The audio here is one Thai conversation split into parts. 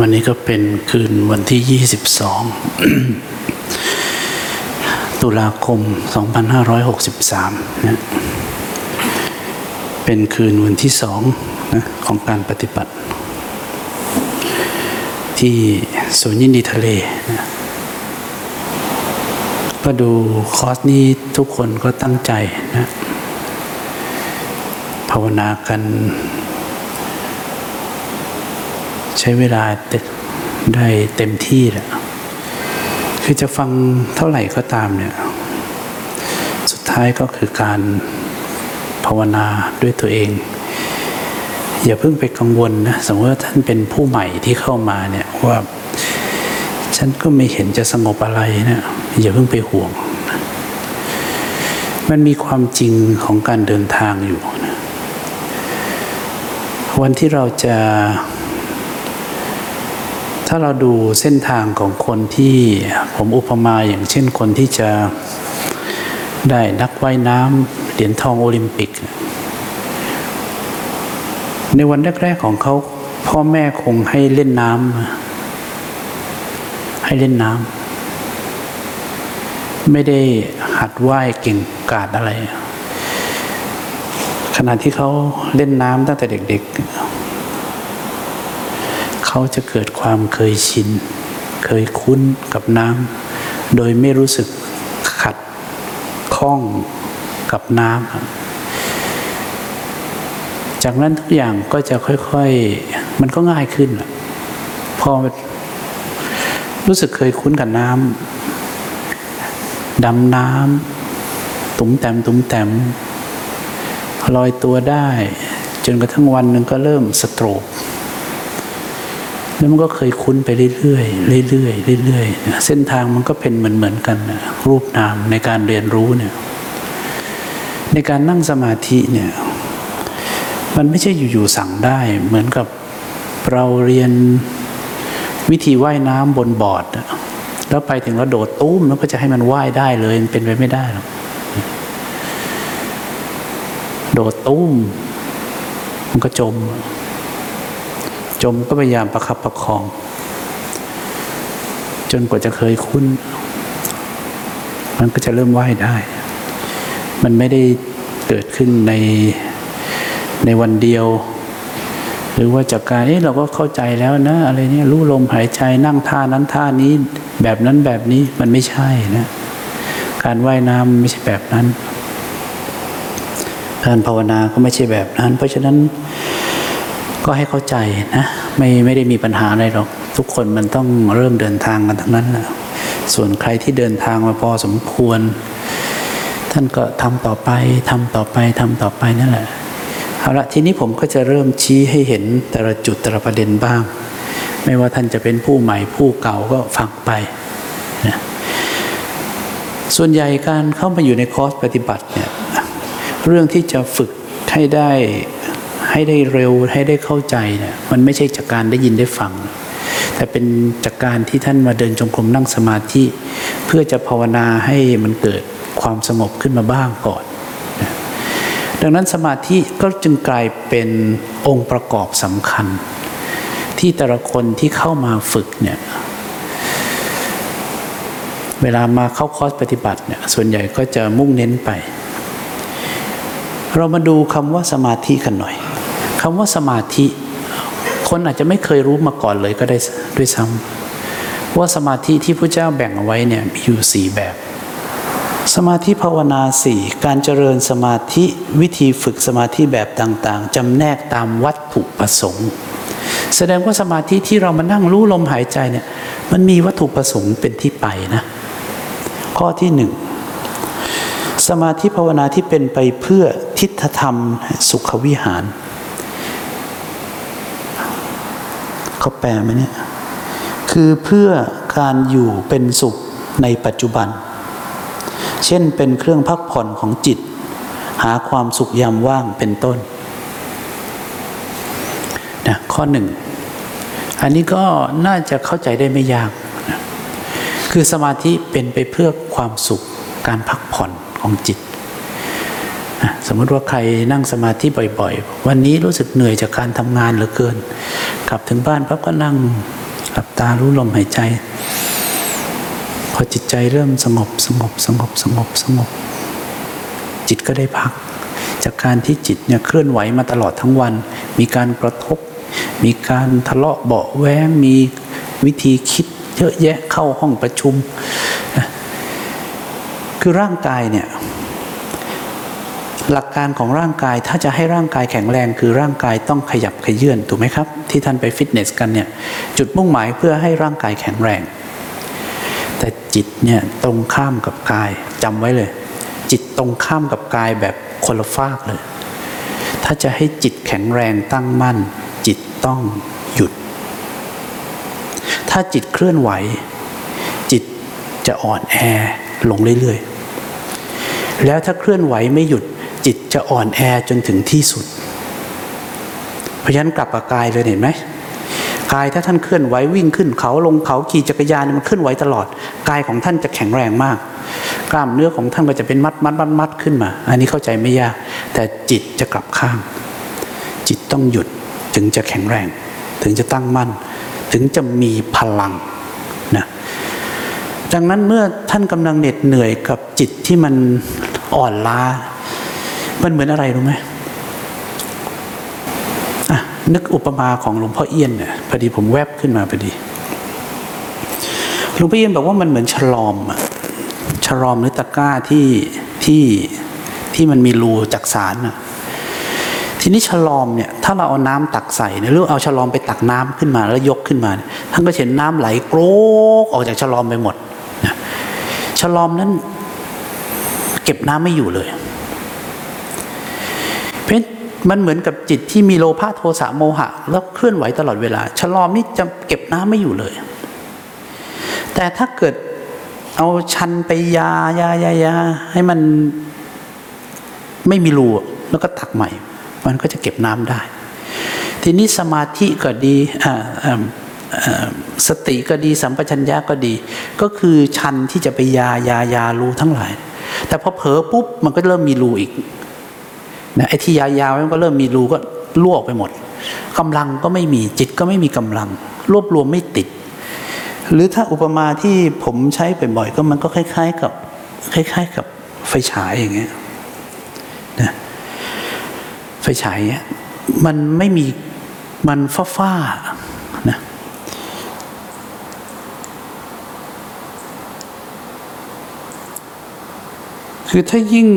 วันนี้ก็เป็นคืนวันที่ 22 ตุลาคม 2563นะ เป็นคืนวันที่สองนะของการปฏิบัติ ที่สวนยินดีทะเลนะก็ดูคอร์สนี้ทุกคนก็ตั้งใจนะภาวนากัน ใช้เวลาได้เต็มที่แหละคือจะฟังเท่าไหร่ก็ตามเนี่ย สุดท้ายก็คือการ ภาวนาด้วยตัวเอง อย่าเพิ่งไปกังวลนะสมมติว่าท่านเป็นผู้ใหม่ที่เข้ามาเนี่ยว่า ฉันก็ไม่เห็นจะสงบอะไรนะอย่าเพิ่งไปห่วง มันมีความจริงของการเดินทางอยู่นะวันที่เราจะ ถ้าเราดูเส้นทางของคนที่ผมอุปมาอย่างเช่นคนที่จะได้นักว่ายน้ำ เหรียญทองโอลิมปิก ในวันแรกๆของเขาพ่อแม่คงให้เล่นน้ำให้เล่นน้ำไม่ได้หัดว่ายเก่งกาดอะไร ขณะที่เขาเล่นน้ำตั้งแต่เด็ก ๆ เขาจะเกิดความเคยชิน เคยคุ้นกับน้ำโดยไม่รู้สึกขัดข้อง กับน้ำจากนั้นทุกอย่างก็จะค่อยๆ มันก็ง่ายขึ้นพอรู้สึกเคยคุ้นกับน้ำดำน้ำตุ้มแต้มตุ้มแต้มลอยตัวได้ จนกระทั่งวันหนึ่งก็เริ่มสโตรกแล้วมันก็เคยคุ้นไปเรื่อยๆเรื่อยๆเรื่อยๆเส้นทางมันก็เป็นเหมือนเหมือนกันรูปนามในการเรียนรู้เนี่ย ในการนั่งสมาธิเนี่ยมันไม่ใช่อยู่ๆสั่งได้ เหมือนกับเราเรียนวิธีว่ายน้ำบนบอร์ดแล้วไปถึงแล้วโดดตุ้มแล้วก็จะให้มันว่ายได้เลยมันเป็นไปไม่ได้หรอกโดดตุ้มมันก็จม จมก็พยายามประคับประคอง จนกว่าจะเคยคุ้น มันก็จะเริ่มว่ายได้ มันไม่ได้เกิดขึ้นในในวันเดียว หรือว่าจากการเอ๊ะเราก็เข้าใจแล้วนะอะไรเนี่ยรู้ลมหายใจนั่งท่านั้นท่านี้ แบบนั้นแบบนี้มันไม่ใช่นะ การว่ายน้ำไม่ใช่แบบนั้น การภาวนาก็ไม่ใช่แบบนั้น เพราะฉะนั้นก็ให้เข้าใจนะไม่ไม่ได้มีปัญหาอะไรหรอก ทุกคนมันต้องเริ่มเดินทางกันทั้งนั้นแหละส่วนใครที่เดินทางมาพอสมควร ท่านก็ทำต่อไปทำต่อไปทำต่อไปนั่นแหละเอาละทีนี้ผมก็จะเริ่มชี้ให้เห็นแต่ละจุดแต่ละประเด็นบ้าง ไม่ว่าท่านจะเป็นผู้ใหม่ผู้เก่าก็ฟังไปนะส่วนใหญ่การเข้ามาอยู่ในคอร์สปฏิบัติเนี่ยเรื่องที่จะฝึกให้ได้ให้ได้เร็วให้ได้เข้าใจเนี่ยมันไม่ใช่จากการได้ยินได้ฟัง แต่เป็นจากการที่ท่านมาเดินจงกรมนั่งสมาธิ เพื่อจะภาวนาให้มันเกิด ความสงบขึ้นมาบ้างก่อน ดังนั้นสมาธิก็จึงกลายเป็นองค์ประกอบสำคัญ ที่แต่ละคนที่เข้ามาฝึกเนี่ยเวลามาเข้าคอร์สปฏิบัติเนี่ยส่วนใหญ่ก็จะมุ่งเน้นไป เรามาดูคำว่าสมาธิกันหน่อยคำว่าสมาธิ คนอาจจะไม่เคยรู้มาก่อนเลยก็ได้ด้วยซ้ำว่าสมาธิที่พระเจ้าแบ่งเอาไว้เนี่ยมีอยู่สี่แบบ สมาธิภาวนาสี่การเจริญสมาธิวิธีฝึกสมาธิแบบต่างๆจำแนกตามวัตถุประสงค์ แสดงว่าสมาธิที่เรามานั่งรู้ลมหายใจเนี่ยมันมีวัตถุประสงค์เป็นที่ไปนะ ข้อที่หนึ่งสมาธิภาวนาที่เป็นไปเพื่อทิฏฐธรรมสุขวิหาร เขาแปลไหมเนี่ย คือเพื่อการอยู่เป็นสุขในปัจจุบัน เช่นเป็นเครื่องพักผ่อนของจิต หาความสุขยามว่างเป็นต้นนะข้อหนึ่ง อันนี้ก็น่าจะเข้าใจได้ไม่ยากนะคือสมาธิเป็นไปเพื่อความสุขการพักผ่อนของจิตนะสมมติว่าใครนั่งสมาธิบ่อยๆ วันนี้รู้สึกเหนื่อยจากการทำงานเหลือเกิน กลับถึงบ้านปั๊บก็นั่งหลับตารู้ลมหายใจ พอจิตใจเริ่มสงบสงบสงบสงบสงบ จิตก็ได้พัก จากการที่จิตเนี่ยเคลื่อนไหวมาตลอดทั้งวัน มีการกระทบ มีการทะเลาะเบาแว้งมีวิธีคิดเยอะแยะเข้าห้องประชุมนะคือร่างกายเนี่ยหลักการของร่างกายถ้าจะให้ร่างกายแข็งแรง คือร่างกายต้องขยับขยื่นถูกไหมครับ ที่ท่านไปฟิตเนสกันเนี่ยจุดมุ่งหมายเพื่อให้ร่างกายแข็งแรง จิตเนี่ยตรงข้ามกับกายจำไว้เลย จิตตรงข้ามกับกายแบบคนละฟากเลย ถ้าจะให้จิตแข็งแรงตั้งมั่น จิตต้องหยุด ถ้าจิตเคลื่อนไหว จิตจะอ่อนแอลงเรื่อยๆ แล้วถ้าเคลื่อนไหวไม่หยุด จิตจะอ่อนแอจนถึงที่สุด เพราะฉะนั้นกลับกับกายเลยเห็นไหม กายถ้าท่านเคลื่อนไหววิ่งขึ้นเขาลงเขาขี่จักรยานมันเคลื่อนไหวตลอด กายของท่านจะแข็งแรงมาก กล้ามเนื้อของท่านก็จะเป็นมัดมัดมัดมัดขึ้นมา อันนี้เข้าใจไม่ยาก แต่จิตจะกลับข้าง จิตต้องหยุดถึงจะแข็งแรง ถึงจะตั้งมั่น ถึงจะมีพลังนะดังนั้นเมื่อท่านกำลังเหน็ดเหนื่อยกับจิตที่มันอ่อนล้า มันเหมือนอะไรรู้ไหม นึกอุปมาของหลวงพ่อเอี้ยนเนี่ยพอดีผมแวบขึ้นมาพอดีหลวงพ่อเอี้ยนบอกว่ามันเหมือนฉลอมอะฉลอมหรือตะกร้าที่ที่ที่มันมีรูจักสารอะทีนี้ฉลอมเนี่ยถ้าเราเอาน้ำตักใส่เนี่ยหรือเอาฉลอมไปตักน้ำขึ้นมาแล้วยกขึ้นมาท่านก็เห็นน้ำไหลโกรกออกจากฉลอมไปหมดฉลอมนั้น เก็บน้ำไม่อยู่เลย มันเหมือนกับจิตที่มีโลภะโทสะโมหะ แล้วเคลื่อนไหวตลอดเวลา ฉลอมนี่จะเก็บน้ำไม่อยู่เลย แต่ถ้าเกิดเอาชันไปยายายายาให้มันไม่มีรูแล้วก็ตักใหม่ มันก็จะเก็บน้ำได้ ทีนี้สมาธิก็ดีสติก็ดีสัมปชัญญะก็ดี ก็คือชันที่จะไปยายายารูทั้งหลาย แต่พอเผลอปุ๊บมันก็เริ่มมีรูอีก นะไอ้ที่ยาวๆมันก็เริ่มมีรูก็ลวกไปหมดกำลังก็ไม่มีจิตก็ไม่มีกำลัง รวบรวมไม่ติด หรือถ้าอุปมาที่ผมใช้บ่อยๆก็มันก็คล้าย ๆ กับคล้าย ๆ กับไฟฉายอย่างเงี้ยนะไฟฉายเงี้ยมันไม่มีมันฟ้าๆนะคือถ้ายิ่ง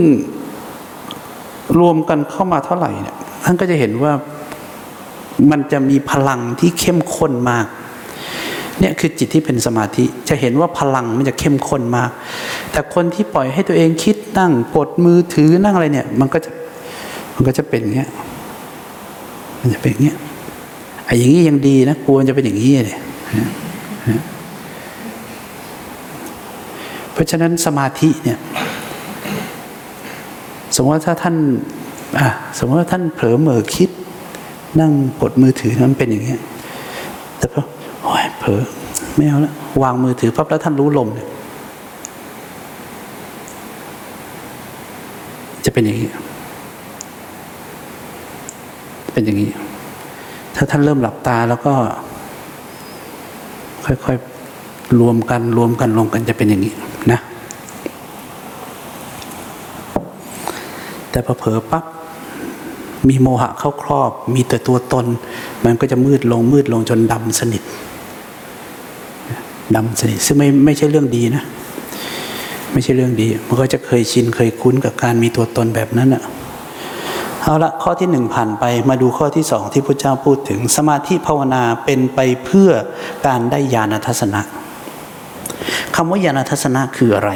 รวมกันเข้ามาเท่าไหร่เนี่ยท่านก็จะเห็นว่ามันจะมีพลังที่เข้มข้นมากเนี่ยคือจิตที่เป็นสมาธิจะเห็นว่าพลังมันจะเข้มข้นมาก แต่คนที่ปล่อยให้ตัวเองคิดนั่งกดมือถือนั่งอะไรเนี่ย มันก็จะมันก็จะเป็นเงี้ยมันจะเป็นเงี้ยไอ้อย่างนี้ยังดีนะกลัวจะเป็นอย่างนี้เลยเพราะฉะนั้นสมาธิเนี่ย สมมติว่าถ้าท่านอะสมมติว่าท่านเผลอเหม่อคิด นั่งกดมือถือมันเป็นอย่างเงี้ยแต่พอโอ้ยเผลอไม่เอาแล้ววางมือถือปั๊บแล้วท่านรู้ลมเนี่ยจะเป็นอย่างนี้ เป็นอย่างนี้ ถ้าท่านเริ่มหลับตาแล้วก็ ค่อยๆรวมกันรวมกันรวมกันจะเป็นอย่างนี้นะ แต่พอเผลอปั๊บมีโมหะเข้าครอบ มีแต่ตัวตน มันก็จะมืดลงมืดลงจนดำสนิทดำสนิทซึ่งไม่ไม่ใช่เรื่องดีนะ ไม่ใช่เรื่องดี มันก็จะเคยชินเคยคุ้นกับการมีตัวตนแบบนั้นอะเอาละข้อที่หนึ่งผ่านไปมาดูข้อที่สองที่พระเจ้าพูดถึง สมาธิภาวนาเป็นไปเพื่อการได้ญาณทัศนะคำว่าญาณทัศนะคืออะไร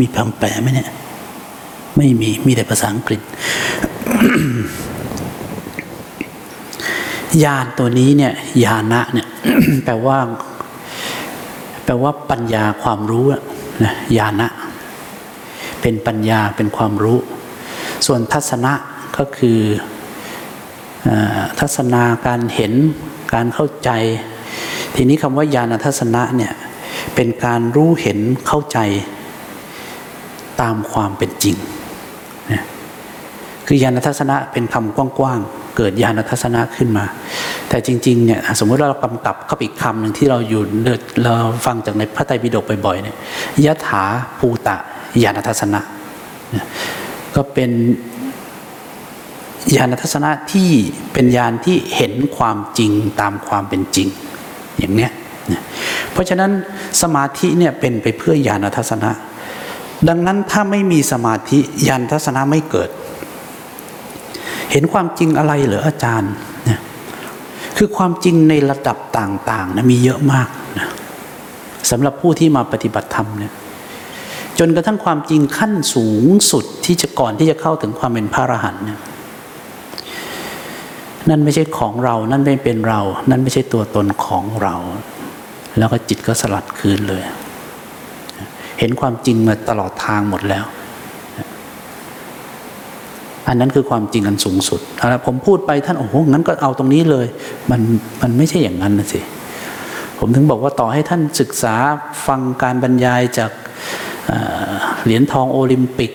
มีคำแปลไหมเนี่ย ไม่มีมีแต่ภาษาอังกฤษญาณตัวนี้เนี่ยญาณะเนี่ยแปลว่า แปลว่าปัญญาความรู้นะญาณะเป็นปัญญาเป็นความรู้ ส่วนทัศนะก็คือทัศนาการเห็นการเข้าใจ ทีนี้คำว่าญาณทัศนะเนี่ยเป็นการรู้เห็นเข้าใจตามความเป็นจริง คือญาณทัศนะเป็นคำกว้างๆ เกิดญาณทัศนะขึ้นมา แต่จริงๆเนี่ยสมมติเรากำกับเข้าอีกคำหนึ่งที่เราอยู่เราฟังจากในพระไตรปิฎกบ่อยๆเนี่ยยะถาภูตะญาณทัศนะ ก็เป็นญาณทัศนะที่เป็นญาณที่เห็นความจริงตามความเป็นจริง อย่างเนี้ยเพราะฉะนั้นสมาธิเนี่ยเป็นไปเพื่อญาณทัศนะ ดังนั้นถ้าไม่มีสมาธิญาณทัศนะไม่เกิด เห็นความจริงอะไรเหรออาจารย์เนี่ยคือความจริงในระดับต่างๆนะมีเยอะมากนะสำหรับผู้ที่มาปฏิบัติธรรมเนี่ยจนกระทั่งความจริงขั้นสูงสุดที่จะก่อนที่จะเข้าถึงความเป็นพระอรหันต์เนี่ยนั่นไม่ใช่ของเรา นั่นไม่เป็นเรา นั่นไม่ใช่ตัวตนของเรา แล้วก็จิตก็สลัดคืนเลย เห็นความจริงมาตลอดทางหมดแล้ว อันนั้นคือความจริงอันสูงสุดแล้วผมพูดไปท่านโอ้โหงั้นก็เอาตรงนี้เลย มันมันไม่ใช่อย่างนั้นนะสิผมถึงบอกว่าต่อให้ท่านศึกษาฟังการบรรยายจากเหรียญทองโอลิมปิก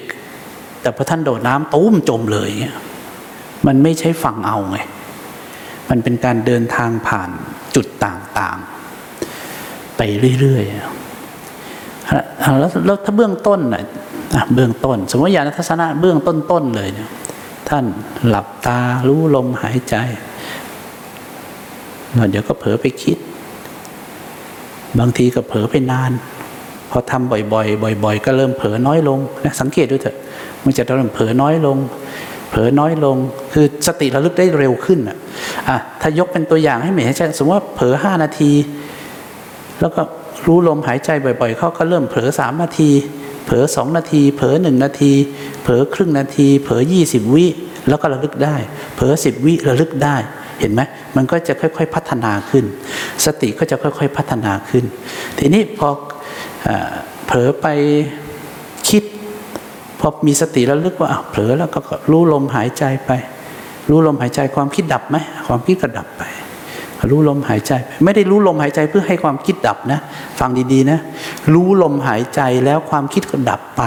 แต่พอท่านโดดน้ำตุ้มจมเลยมันไม่ใช่ฟังเอาไงมันเป็นการเดินทางผ่านจุดต่างๆ ไปเรื่อยๆแล้วถ้าเบื้องต้นน่ะ เบื้องต้น สมมติญาณทัศนะเบื้องต้นๆเลยเนี่ยท่านหลับตารู้ลมหายใจแล้วเดี๋ยวก็เผลอไปคิด บางทีก็เผลอไปนาน พอทำบ่อยๆ บ่อย ๆ ก็เริ่มเผลอน้อยลงนะสังเกตดูเถอะมันจะเริ่มเผลอน้อยลง เผลอน้อยลง คือสติระลึกได้เร็วขึ้นอะอะถ้ายกเป็นตัวอย่างให้เห็นใช่สมมติว่าเผลอห้านาที แล้วก็รู้ลมหายใจบ่อย ๆ เขาก็เริ่มเผลอสามนาที เผลอสองนาที เผลอหนึ่งนาที เผลอครึ่งนาที เผลอยี่สิบวิแล้วก็ระลึกได้ เผลอสิบวิระลึกได้ เห็นไหมมันก็จะค่อยๆพัฒนาขึ้น สติก็จะค่อยๆพัฒนาขึ้น ทีนี้พอเผลอไปคิดพอมีสติแล้วลึกว่าเผลอแล้วก็รู้ลมหายใจไป รู้ลมหายใจความคิดดับไหมความคิดก็ดับไป รู้ลมหายใจ ไม่ได้รู้ลมหายใจเพื่อให้ความคิดดับนะฟังดีๆนะ รู้ลมหายใจแล้วความคิดก็ดับไป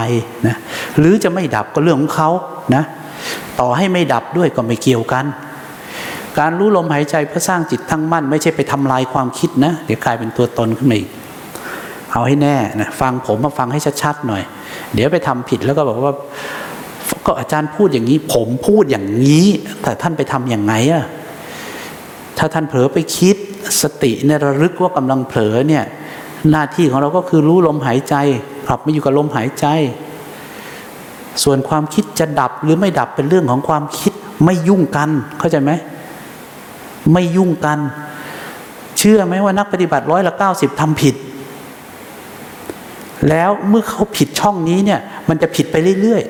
นะหรือจะไม่ดับก็เรื่องของเขานะต่อให้ไม่ดับด้วยก็ไม่เกี่ยวกัน การรู้ลมหายใจเพื่อสร้างจิตทั้งมั่น ไม่ใช่ไปทำลายความคิดนะ เดี๋ยวกลายเป็นตัวตนขึ้นมาอีกเอาให้แน่นะฟังผมมาฟังให้ชัดๆหน่อย เดี๋ยวไปทำผิดแล้วก็บอกว่าก็อาจารย์พูดอย่างนี้ ผมพูดอย่างนี้ แต่ท่านไปทำอย่างไงอะ ถ้าท่านเผลอไปคิดสติเนี่ยระลึกว่ากำลังเผลอเนี่ยหน้าที่ของเราก็คือรู้ลมหายใจกลับมาอยู่กับลมหายใจ ส่วนความคิดจะดับหรือไม่ดับเป็นเรื่องของความคิดไม่ยุ่งกันเข้าใจไหมไม่ยุ่งกัน เชื่อไหมว่านักปฏิบัติร้อยละเก้าสิบทำผิด แล้วเมื่อเขาผิดช่องนี้เนี่ย มันจะผิดไปเรื่อย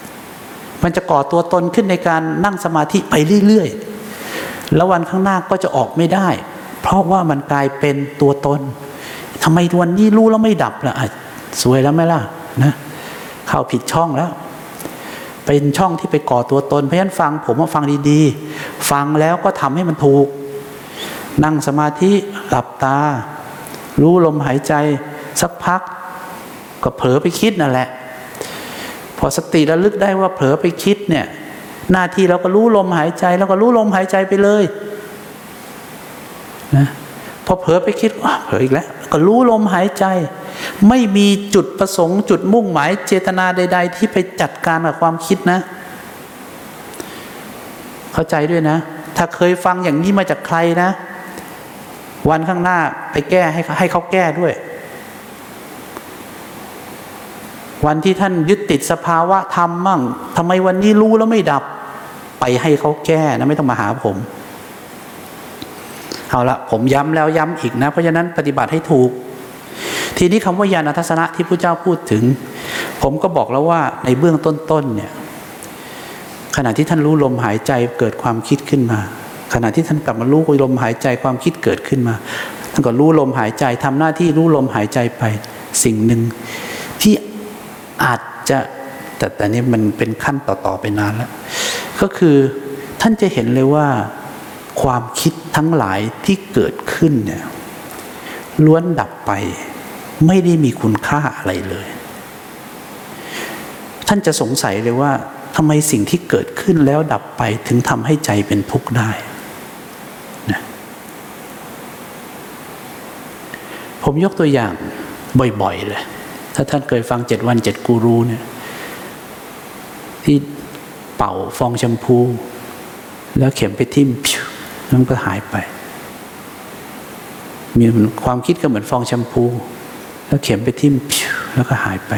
ๆมันจะก่อตัวตนขึ้นในการนั่งสมาธิไปเรื่อยๆ แล้ววันข้างหน้าก็จะออกไม่ได้ เพราะว่ามันกลายเป็นตัวตนทำไมวันนี้รู้แล้วไม่ดับล่ะสวยแล้วไหมล่ะนะเข้าผิดช่องแล้ว เป็นช่องที่ไปก่อตัวตนเพราะฉะนั้นฟังผมว่าฟังดีๆ ฟังแล้วก็ทำให้มันถูก นั่งสมาธิหลับตา รู้ลมหายใจสักพัก ก็เผลอไปคิดนั่นแหละ พอสติระลึกได้ว่าเผลอไปคิดเนี่ย หน้าที่เราก็รู้ลมหายใจแล้วก็รู้ลมหายใจไปเลยนะพอเผลอไปคิดว่าเผลออีกแล้ว ก็รู้ลมหายใจ ไม่มีจุดประสงค์ จุดมุ่งหมายเจตนาใด ๆ ที่ไปจัดการกับความคิดนะ เข้าใจด้วยนะ ถ้าเคยฟังอย่างนี้มาจากใครนะ วันข้างหน้าไปแก้ให้ให้เขาแก้ด้วย วันที่ท่านยึดติดสภาวะธรรมมั่งทำไมวันนี้รู้แล้วไม่ดับ ให้เขาแก้นะไม่ต้องมาหาผมเอาละผมย้ำแล้วย้ำอีกนะ เพราะฉะนั้นปฏิบัติให้ถูก ทีนี้คำว่าญาณทัศนะที่พระเจ้าพูดถึง ผมก็บอกแล้วว่าในเบื้องต้นๆเนี่ยขณะที่ท่านรู้ลมหายใจเกิดความคิดขึ้นมา ขณะที่ท่านกลับมารู้ลมหายใจความคิดเกิดขึ้นมาท่านก็รู้ลมหายใจทำหน้าที่รู้ลมหายใจไป สิ่งหนึ่งที่อาจจะแต่แต่นี้มันเป็นขั้นต่อๆไปนานแล้ว ก็คือท่านจะเห็นเลยว่า ความคิดทั้งหลายที่เกิดขึ้นเนี่ยล้วนดับไป ไม่ได้มีคุณค่าอะไรเลย ท่านจะสงสัยเลยว่าทำไมสิ่งที่เกิดขึ้นแล้วดับไปถึงทำให้ใจเป็นทุกข์ได้นะผมยกตัวอย่างบ่อยๆเลย ถ้าท่านเคยฟังเจ็ดวันเจ็ดกูรูเนี่ยที่ เป่าฟองแชมพู แล้วเข็มไปทิ่มพิวแล้วมันก็หายไป มีความคิดก็เหมือนฟองแชมพู แล้วเข็มไปทิ่มพิวแล้วก็หายไป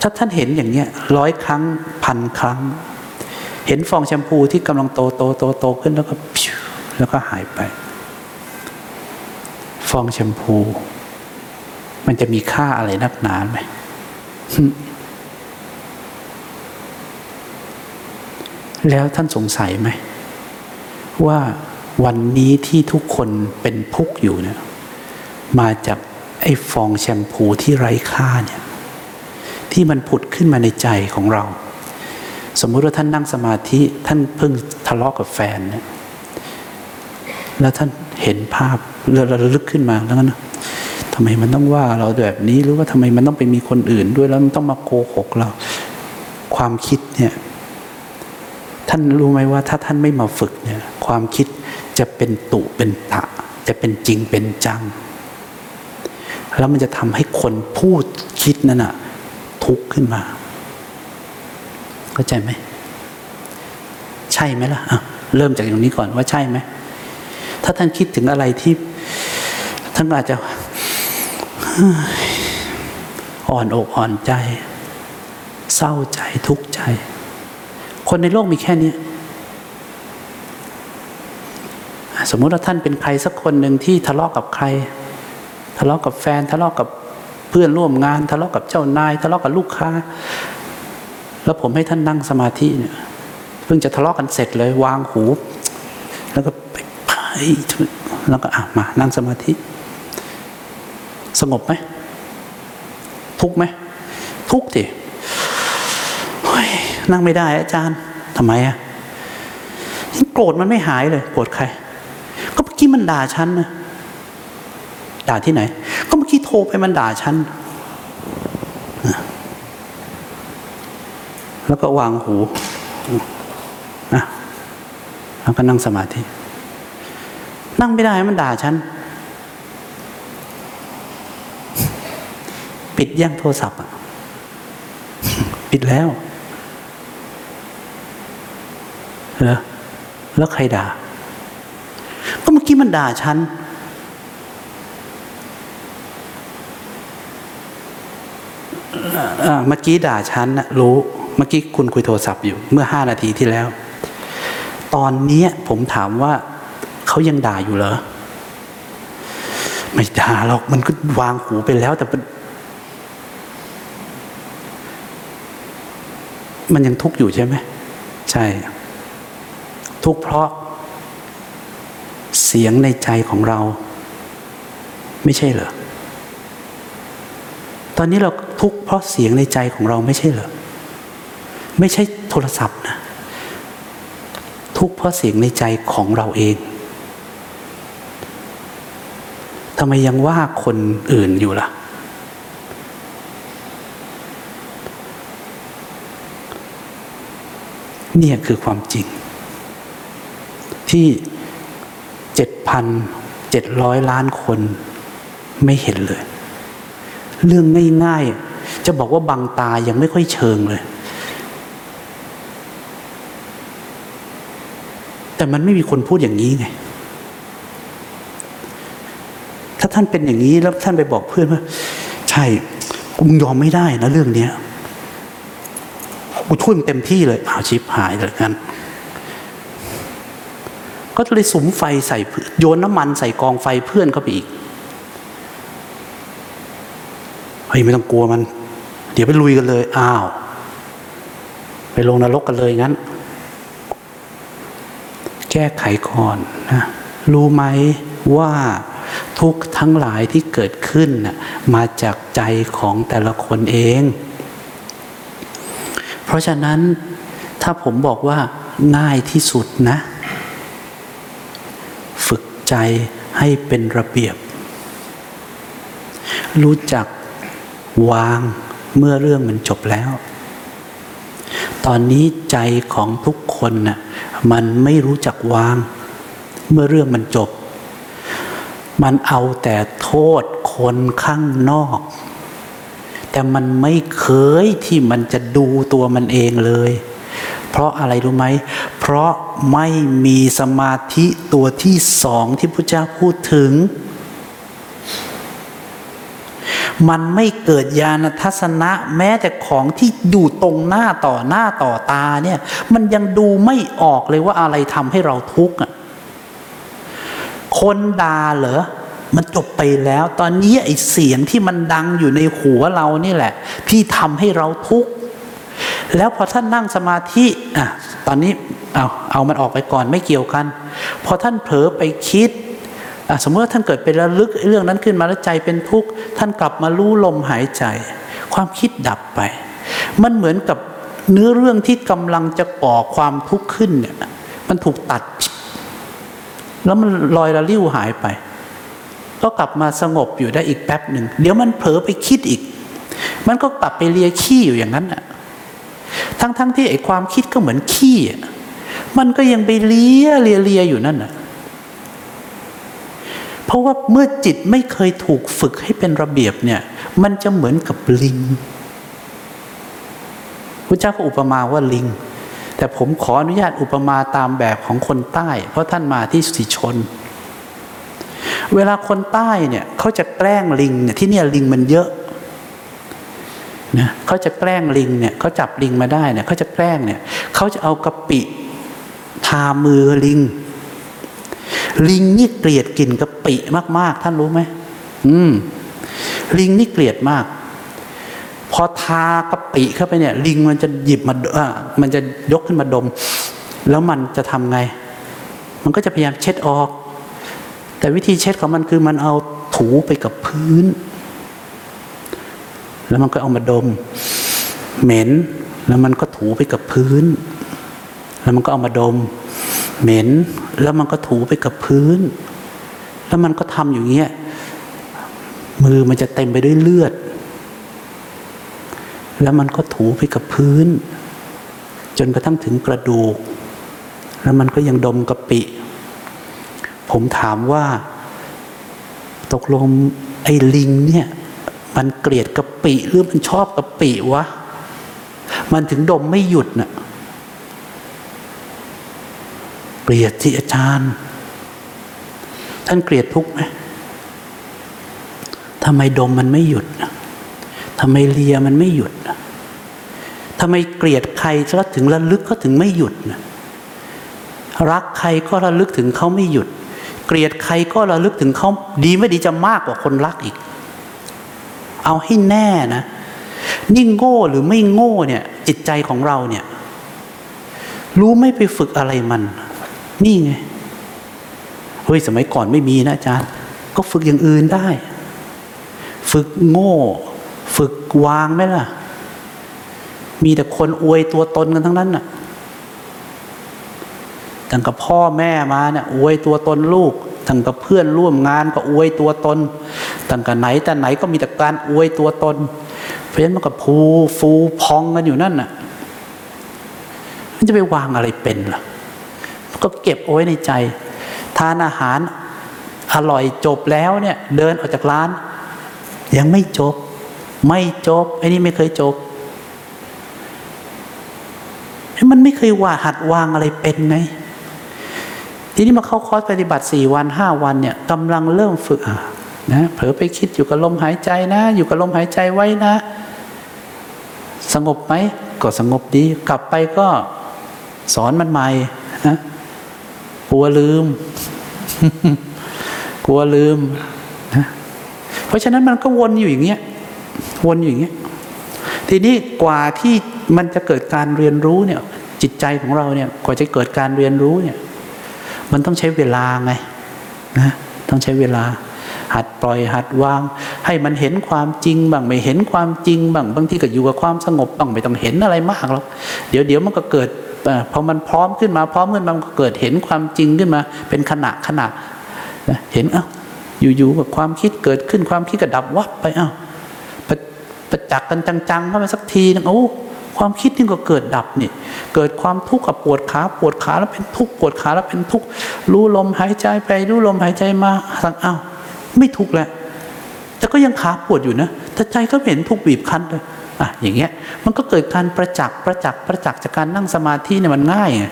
ถ้าท่านเห็นอย่างเนี้ยร้อยครั้งพันครั้ง เห็นฟองแชมพูที่กำลังโตโตโตโตขึ้นแล้วก็พิวแล้วก็หายไป ฟองแชมพู มันจะมีค่าอะไรนักหนาไหม แล้วท่านสงสัยไหม ว่าวันนี้ที่ทุกคนเป็นทุกข์อยู่เนี่ยมาจากไอ้ฟองแชมพูที่ไร้ค่าเนี่ยที่มันผุดขึ้นมาในใจของเรา สมมุติว่าท่านนั่งสมาธิท่านเพิ่งทะเลาะกับแฟนเนี่ยแล้วท่านเห็นภาพเรือระลึกขึ้นมาแล้วนะทำไมมันต้องว่าเราแบบนี้หรือว่าทำไมมันต้องไปมีคนอื่นด้วยแล้วมันต้องมาโกหกเรา ความคิดเนี่ย ท่านรู้ไหมว่าถ้าท่านไม่มาฝึกเนี่ยความคิดจะเป็นตุเป็นตะจะเป็นจริงเป็นจัง แล้วมันจะทำให้คนพูดคิดนั่นน่ะทุกข์ขึ้นมา เข้าใจไหม ใช่ไหมล่ะะเริ่มจากอย่างนี้ก่อนว่าใช่ไหม ถ้าท่านคิดถึงอะไรที่ท่านอาจจะอ่อนอกอ่อนใจ เศร้าใจทุกข์ใจ คนในโลกมีแค่นี้ สมมุติว่าท่านเป็นใครสักคนหนึ่งที่ทะเลาะกับใคร ทะเลาะกับแฟน ทะเลาะกับเพื่อนร่วมงาน ทะเลาะกับเจ้านาย ทะเลาะกับลูกค้า แล้วผมให้ท่านนั่งสมาธิเนี่ยเพิ่งจะทะเลาะกันเสร็จเลยวางหู แล้วก็ไปแล้วก็อะมานั่งสมาธิ สงบไหมทุกไหมทุกสิ นั่งไม่ได้อาจารย์ทำไมอะโกรธมันไม่หายเลยโกรธใคร ก็เมื่อกี้มันด่าฉันนะด่าที่ไหน ก็เมื่อกี้โทรไปมันด่าฉันแล้วก็วางหูนะแล้วก็นั่งสมาธิ นั่งไม่ได้มันด่าฉัน ปิดย่างโทรศัพท์อะปิดแล้ว เหรอแล้วใครด่า ก็เมื่อกี้มันด่าฉัน เมื่อกี้ด่าฉันนะรู้ เมื่อกี้คุณคุยโทรศัพท์อยู่ เมื่อห้านาทีที่แล้ว ตอนนี้ผมถามว่าเขายังด่าอยู่เหรอ ไม่ด่าหรอก มันก็วางหูไปแล้ว แต่มันยังทุกข์อยู่ใช่ไหม ใช่ ทุกข์เพราะเสียงในใจของเรา ไม่ใช่เหรอ ตอนนี้เราทุกข์เพราะเสียงในใจของเราไม่ใช่เหรอ ไม่ใช่โทรศัพท์นะ ทุกข์เพราะเสียงในใจของเราเองทำไมยังว่าคนอื่นอยู่ล่ะ เนี่ยคือความจริง ที่เจ็ดพันเจ็ดร้อยล้านคนไม่เห็นเลย เรื่องง่ายๆ จะบอกว่าบังตายังไม่ค่อยเชิงเลย แต่มันไม่มีคนพูดอย่างนี้ไง ถ้าท่านเป็นอย่างนี้แล้วท่านไปบอกเพื่อนว่า ใช่กูยอมไม่ได้นะเรื่องเนี้ยกูช่วยเต็มที่เลยเอาชิปหายเลยกัน ก็เลยสุมไฟใส่โยนน้ำมันใส่กองไฟเพื่อนเข้าไปอีกเฮ้ยไม่ต้องกลัวมัน เดี๋ยวไปลุยกันเลย อ้าว ไปลงนรกกันเลยงั้น แก้ไขก่อนนะรู้ไหมว่าทุกทั้งหลายที่เกิดขึ้นนะมาจากใจของแต่ละคนเอง เพราะฉะนั้นถ้าผมบอกว่าง่ายที่สุดนะ ใจให้เป็นระเบียบ รู้จักวางเมื่อเรื่องมันจบแล้ว ตอนนี้ใจของทุกคนน่ะมันไม่รู้จักวาง เมื่อเรื่องมันจบ มันเอาแต่โทษคนข้างนอก แต่มันไม่เคยที่มันจะดูตัวมันเองเลย เพราะอะไรรู้ไหม เพราะไม่มีสมาธิตัวที่สองที่พระเจ้าพูดถึง มันไม่เกิดญาณทัศนะแม้แต่ของที่อยู่ตรงหน้าต่อหน้าต่อตาเนี่ย มันยังดูไม่ออกเลยว่าอะไรทำให้เราทุกข์อะคนด่าเหรอมันจบไปแล้ว ตอนนี้ไอ้เสียงที่มันดังอยู่ในหัวเรานี่แหละ ที่ทำให้เราทุกข์ แล้วพอท่านนั่งสมาธิอะตอนนี้เอาเอามันออกไปก่อนไม่เกี่ยวกัน พอท่านเผลอไปคิดอะสมมติว่าท่านเกิดไประลึกเรื่องนั้นขึ้นมาแล้วใจเป็นทุกข์ท่านกลับมารู้ลมหายใจ ความคิดดับไป มันเหมือนกับเนื้อเรื่องที่กำลังจะก่อความทุกข์ขึ้นเนี่ยมันถูกตัด แล้วมันลอยระลิ้วหายไป ก็กลับมาสงบอยู่ได้อีกแป๊บหนึ่งเดี๋ยวมันเผลอไปคิดอีก มันก็กลับไปเลียขี้อยู่อย่างนั้นน่ะ ทั้งๆทที่ไอ้ความคิดก็เหมือนขี้มันก็ยังไปเลียเลียเลียอยู่นั่นน่ะเพราะว่าเมื่อจิตไม่เคยถูกฝึกให้เป็นระเบียบเนี่ย มันจะเหมือนกับลิงพระเจ้าก็อุปมาว่าลิง แต่ผมขออนุญาตอุปมาตามแบบของคนใต้ เพราะท่านมาที่สิชน เวลาคนใต้เนี่ยเขาจะแกล้งลิงเนี่ยที่เนี่ยลิงมันเยอะ นะเขาจะแกล้งลิงเนี่ยเขาจับลิงมาได้เนี่ยเขาจะแกล้งเนี่ยเขาจะเอากะปิทามือลิง ลิงนี่เกลียดกลิ่นกะปิมาก ๆ ท่านรู้ไหมอืม ลิงนี่เกลียดมาก พอทากะปิเข้าไปเนี่ย ลิงมันจะหยิบมาอ่ามันจะยกขึ้นมาดม แล้วมันจะทำไง มันก็จะพยายามเช็ดออก แต่วิธีเช็ดของมันคือมันเอาถูไปกับพื้น แล้วมันก็เอามาดม เหม็น แล้วมันก็ถูไปกับพื้น แล้วมันก็เอามาดม เหม็น แล้วมันก็ถูไปกับพื้น แล้วมันก็ทำอย่างเงี้ยมือมันจะเต็มไปด้วยเลือด แล้วมันก็ถูไปกับพื้น จนกระทั่งถึงกระดูก แล้วมันก็ยังดมกะปิ ผมถามว่า ตกลงไอ้ลิงเนี่ย มันเกลียดกะปิหรือมันชอบกะปิวะ มันถึงดมไม่หยุดน่ะเกลียดที่อาจารย์ ท่านเกลียดทุกไหมทำไมดมมันไม่หยุดทำไมเลียมันไม่หยุดทำไมเกลียดใครแล้วถึงระลึกเขาถึงไม่หยุดรักใครก็ระลึกถึงเขาไม่หยุด เกลียดใครก็ระลึกถึงเขาดีไม่ดีจะมากกว่าคนรักอีก เอาให้แน่นะนี่โง่หรือไม่โง่เนี่ย จิตใจของเราเนี่ย รู้ไม่ไปฝึกอะไรมัน นี่ไงเฮ้ยสมัยก่อนไม่มีนะอาจารย์ ก็ฝึกอย่างอื่นได้ ฝึกโง่ ฝึกวางไหมล่ะ มีแต่คนอวยตัวตนกันทั้งนั้นน่ะตั้งกับพ่อแม่มาเนี่ยอวยตัวตนลูก ตั้งกับเพื่อนร่วมงานก็อวยตัวตนตั้งกับไหนแต่ไหนก็มีแต่การอวยตัวตน เพราะฉะนั้นมันก็พูฟูพองกันอยู่นั่นน่ะมันจะไปวางอะไรเป็นล่ะก็เก็บเอาไว้ในใจ ทานอาหารอร่อยจบแล้วเนี่ย เดินออกจากร้าน ยังไม่จบ ไม่จบไอ้นี่ไม่เคยจบมันไม่เคยว่าหัดวางอะไรเป็นไง นี้มาเข้าคอร์สปฏิบัติสี่วันห้าวันเนี่ยกำลังเริ่มฝึกนะเผลอไปคิดอยู่กับลมหายใจนะ อยู่กับลมหายใจไว้นะ สงบไหมก็สงบดี กลับไปก็สอนมันใหม่นะกลัวลืม กลัวลืมนะเพราะฉะนั้นมันก็วนอยู่อย่างเงี้ยวนอยู่อย่างเงี้ยทีนี้กว่าที่มันจะเกิดการเรียนรู้เนี่ย จิตใจของเราเนี่ยกว่าจะเกิดการเรียนรู้เนี่ย มันต้องใช้เวลาไงนะต้องใช้เวลา หัดปล่อยหัดวาง ให้มันเห็นความจริงบ้างไม่เห็นความจริงบ้างบางทีก็อยู่กับความสงบบ้างไม่ต้องเห็นอะไรมากหรอกเดี๋ยวเดี๋ยวมันก็เกิดพอมันพร้อมขึ้นมาพร้อมขึ้นมามันก็เกิดเห็นความจริงขึ้นมา เป็นขณะขณะเห็นเอ้าอยู่ๆกับความคิดเกิดขึ้นความคิดก็ดับวับไปเอ้าประประจักษ์กันจังๆเข้ามาสักทีนึงโอ้ ความคิดนี่ก็เกิดดับนี่ เกิดความทุกข์กับปวดขาปวดขาแล้วเป็นทุกข์ปวดขาแล้วเป็นทุกข์รู้ลมหายใจไปรู้ลมหายใจมาสังอ้าวไม่ทุกข์แล้วแต่ก็ยังขาปวดอยู่นะแต่ใจก็เห็นทุกข์บีบคั้นเลยอะอย่างเงี้ยมันก็เกิดการประจักษ์ประจักษ์ประจักษ์จากการนั่งสมาธิเนี่ยมันง่ายไง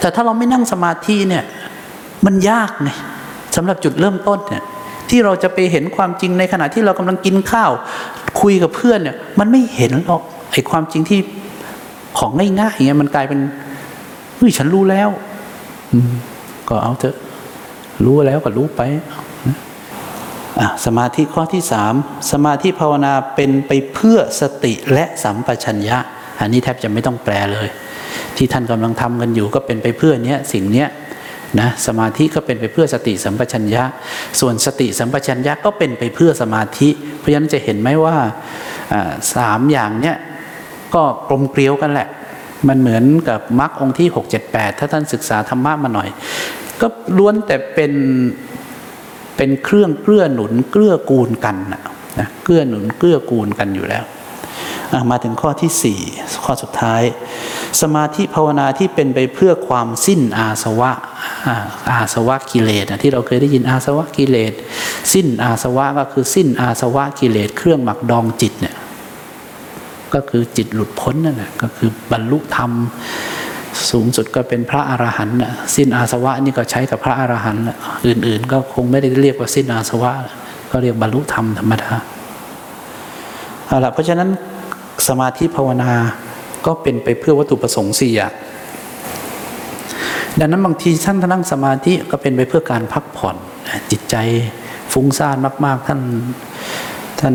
แต่ถ้าเราไม่นั่งสมาธิเนี่ยมันยากไงสำหรับจุดเริ่มต้นเนี่ย ที่เราจะไปเห็นความจริงในขณะที่เรากำลังกินข้าว คุยกับเพื่อนเนี่ย มันไม่เห็นหรอกไอ้ความจริงที่ของง่ายๆอย่างเงี้ยมันกลายเป็นเฮ้ยฉันรู้แล้วก็เอาเถอะ รู้แล้วก็รู้ไปอะสมาธิข้อที่สามสมาธิภาวนาเป็นไปเพื่อสติและสัมปชัญญะ อันนี้แทบจะไม่ต้องแปลเลย ที่ท่านกำลังทำกันอยู่ก็เป็นไปเพื่อเนี้ยสิ่งเนี้ย นะสมาธิก็เป็นไปเพื่อสติสัมปชัญญะ ส่วนสติสัมปชัญญะก็เป็นไปเพื่อสมาธิ เพราะฉะนั้นจะเห็นไหมว่าสามอย่างเนี้ยก็กลมเกลียวกันแหละ มันเหมือนกับมรรคองค์ที่ 6 7 8 ถ้าท่านศึกษาธรรมะมาหน่อย ก็ล้วนแต่เป็นเป็นเครื่องเกื้อหนุนเกื้อกูลกันนะเกื้อหนุนเกื้อกูลกันอยู่แล้วมาถึงข้อที่สี่ข้อสุดท้าย สมาธิภาวนาที่เป็นไปเพื่อความสิ้นอาสวะ อาสวะกิเลสที่เราเคยได้ยินอาสวะกิเลส สิ้นอาสวะก็คือสิ้นอาสวะกิเลส เครื่องหมักดองจิตเนี่ยก็คือจิตหลุดพ้นนั่นแหละก็คือบรรลุธรรมสูงสุดก็เป็นพระอรหันต์สิ้นอาสวะนี่ก็ใช้กับพระอรหันต์อื่น ๆ ก็คงไม่ได้เรียกว่าสิ้นอาสวะ ก็เรียกบรรลุธรรมธรรมดาเอาละเพราะฉะนั้นสมาธิภาวนาก็เป็นไปเพื่อวัตถุประสงค์สี่อย่าง ดังนั้นบางทีท่านนั่งสมาธิก็เป็นไปเพื่อการพักผ่อนจิตใจฟุ้งซ่านมาก ๆ ท่านท่าน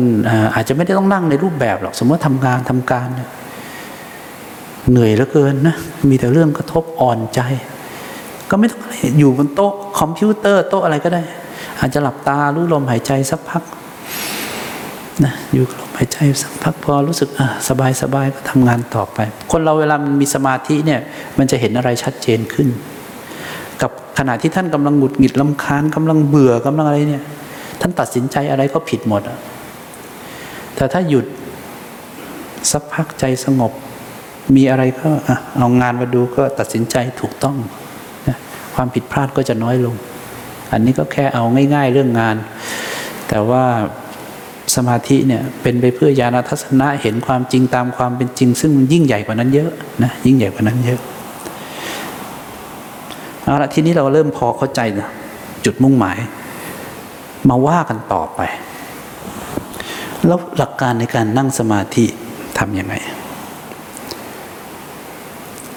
อาจจะไม่ได้ต้องนั่งในรูปแบบหรอกสมมติทำงานทำการ เหนื่อยเหลือเกินนะมีแต่เรื่องกระทบอ่อนใจ ก็ไม่ต้องอยู่บนโต๊ะคอมพิวเตอร์โต๊ะอะไรก็ได้ อาจจะหลับตารู้ลมหายใจสักพักนะอยู่ล หายใจสักพักพอรู้สึกสบายสบายก็ทำงานต่อไป คนเราเวลามันมีสมาธิเนี่ยมันจะเห็นอะไรชัดเจนขึ้น กับขณะที่ท่านกำลังหงุดหงิดลำคาญกำลังเบื่อกำลังอะไรเนี่ย ท่านตัดสินใจอะไรก็ผิดหมดอะแต่ถ้าหยุดสักพักใจสงบ มีอะไรก็เอางานมาดูก็ตัดสินใจถูกต้องความผิดพลาดก็จะน้อยลง อันนี้ก็แค่เอาง่าย ๆ เรื่องงาน แต่ว่า สมาธิเนี่ยเป็นไปเพื่อญาณทัศนะเห็นความจริงตามความเป็นจริง ซึ่งมันยิ่งใหญ่กว่านั้นเยอะนะยิ่งใหญ่กว่านั้นเยอะเอาละทีนี้เราเริ่มพอเข้าใจนะจุดมุ่งหมาย มาว่ากันต่อไป แล้วหลักการในการนั่งสมาธิทำยังไง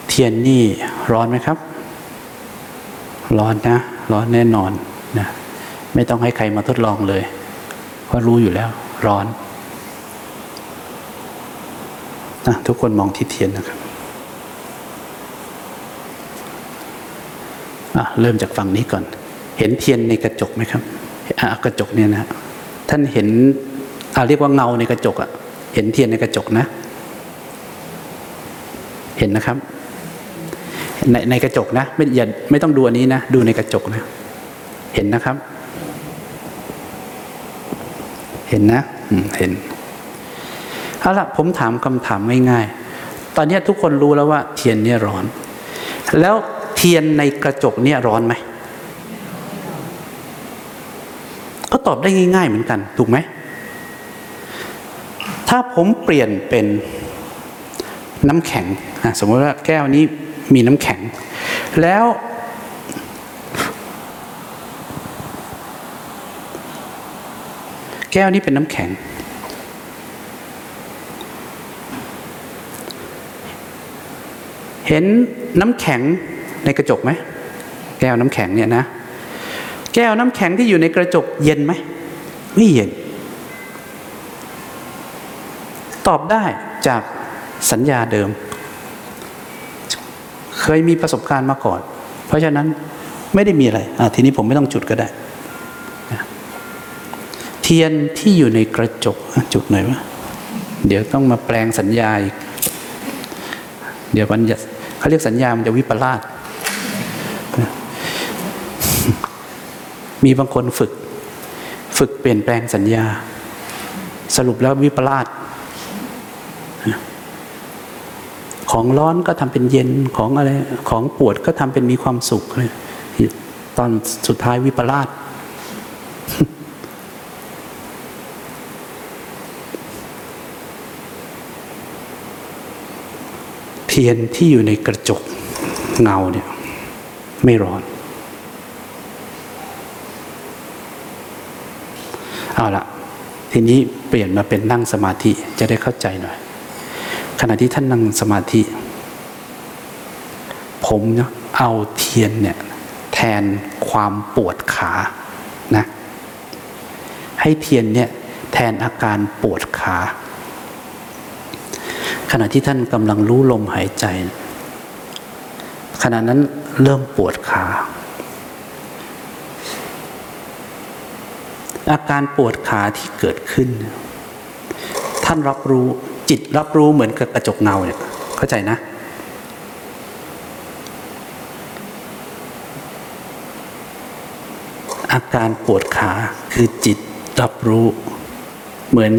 เทียนนี่ร้อนไหมครับ ร้อนนะ ร้อนแน่นอนนะไม่ต้องให้ใครมาทดลองเลย เพราะรู้อยู่แล้ว ร้อนนะทุกคนมองที่เทียนนะครับอะเริ่มจากฝั่งนี้ก่อน เห็นเทียนในกระจกไหมครับอะกระจกเนี่ยนะ ท่านเห็นอะเรียกว่าเงาในกระจกอะ่ะเห็นเทียนในกระจกนะ เห็นนะครับ ในในกระจกนะ ไม่อย่าไม่ต้องดูอันนี้นะ ดูในกระจกนะ เห็นนะครับ เห็นนะเห็นเอาละผมถามคำถามง่ายๆ ตอนนี้ทุกคนรู้แล้วว่า เทียนเนี่ยร้อน แล้วเทียนในกระจกเนี่ยร้อนไหม ก็ตอบได้ง่าย ๆ เหมือนกัน ถูกไหม ถ้าผมเปลี่ยนเป็นน้ำแข็ง สมมติว่าแก้วนี้มีน้ำแข็ง แล้ว แก้วนี้เป็นน้ำแข็ง เห็นน้ำแข็งในกระจกไหม แก้วน้ำแข็งเนี่ยนะ แก้วน้ำแข็งที่อยู่ในกระจกเย็นไหม ไม่เย็น ตอบได้จากสัญญาเดิม เคยมีประสบการณ์มาก่อน เพราะฉะนั้นไม่ได้มีอะไรอทีนี้ผมไม่ต้องจุดก็ได้ ทียนที่อยู่ในกระจกจุดหน่อยวะเดี๋ยวต้องมาแปลงสัญญาอีก เดี๋ยวมันเขาเรียกสัญญามันจะวิปลาสมีบางคนฝึก ฝึกเปลี่ยนแปลงสัญญา สรุปแล้ววิปลาสของร้อนก็ทำเป็นเย็นของอะไร ของปวดก็ทำเป็นมีความสุขเลยตอนสุดท้ายวิปลาส ทียนที่อยู่ในกระจกเงาเนี่ยไม่ร้อน เอาละทีนี้เปลี่ยนมาเป็นนั่งสมาธิจะได้เข้าใจหน่อย ขณะที่ท่านนั่งสมาธิ ผมเนาะเอาเทียนเนี่ยแทนความปวดขานะให้เทียนเนี่ยแทนอาการปวดขา ขณะที่ท่านกำลังรู้ลมหายใจ ขณะนั้นเริ่มปวดขา อาการปวดขาที่เกิดขึ้น ท่านรับรู้จิตรับรู้เหมือนกับกระจกเงาเนี่ยเข้าใจนะ อาการปวดขาคือจิตรับรู้ เหมือน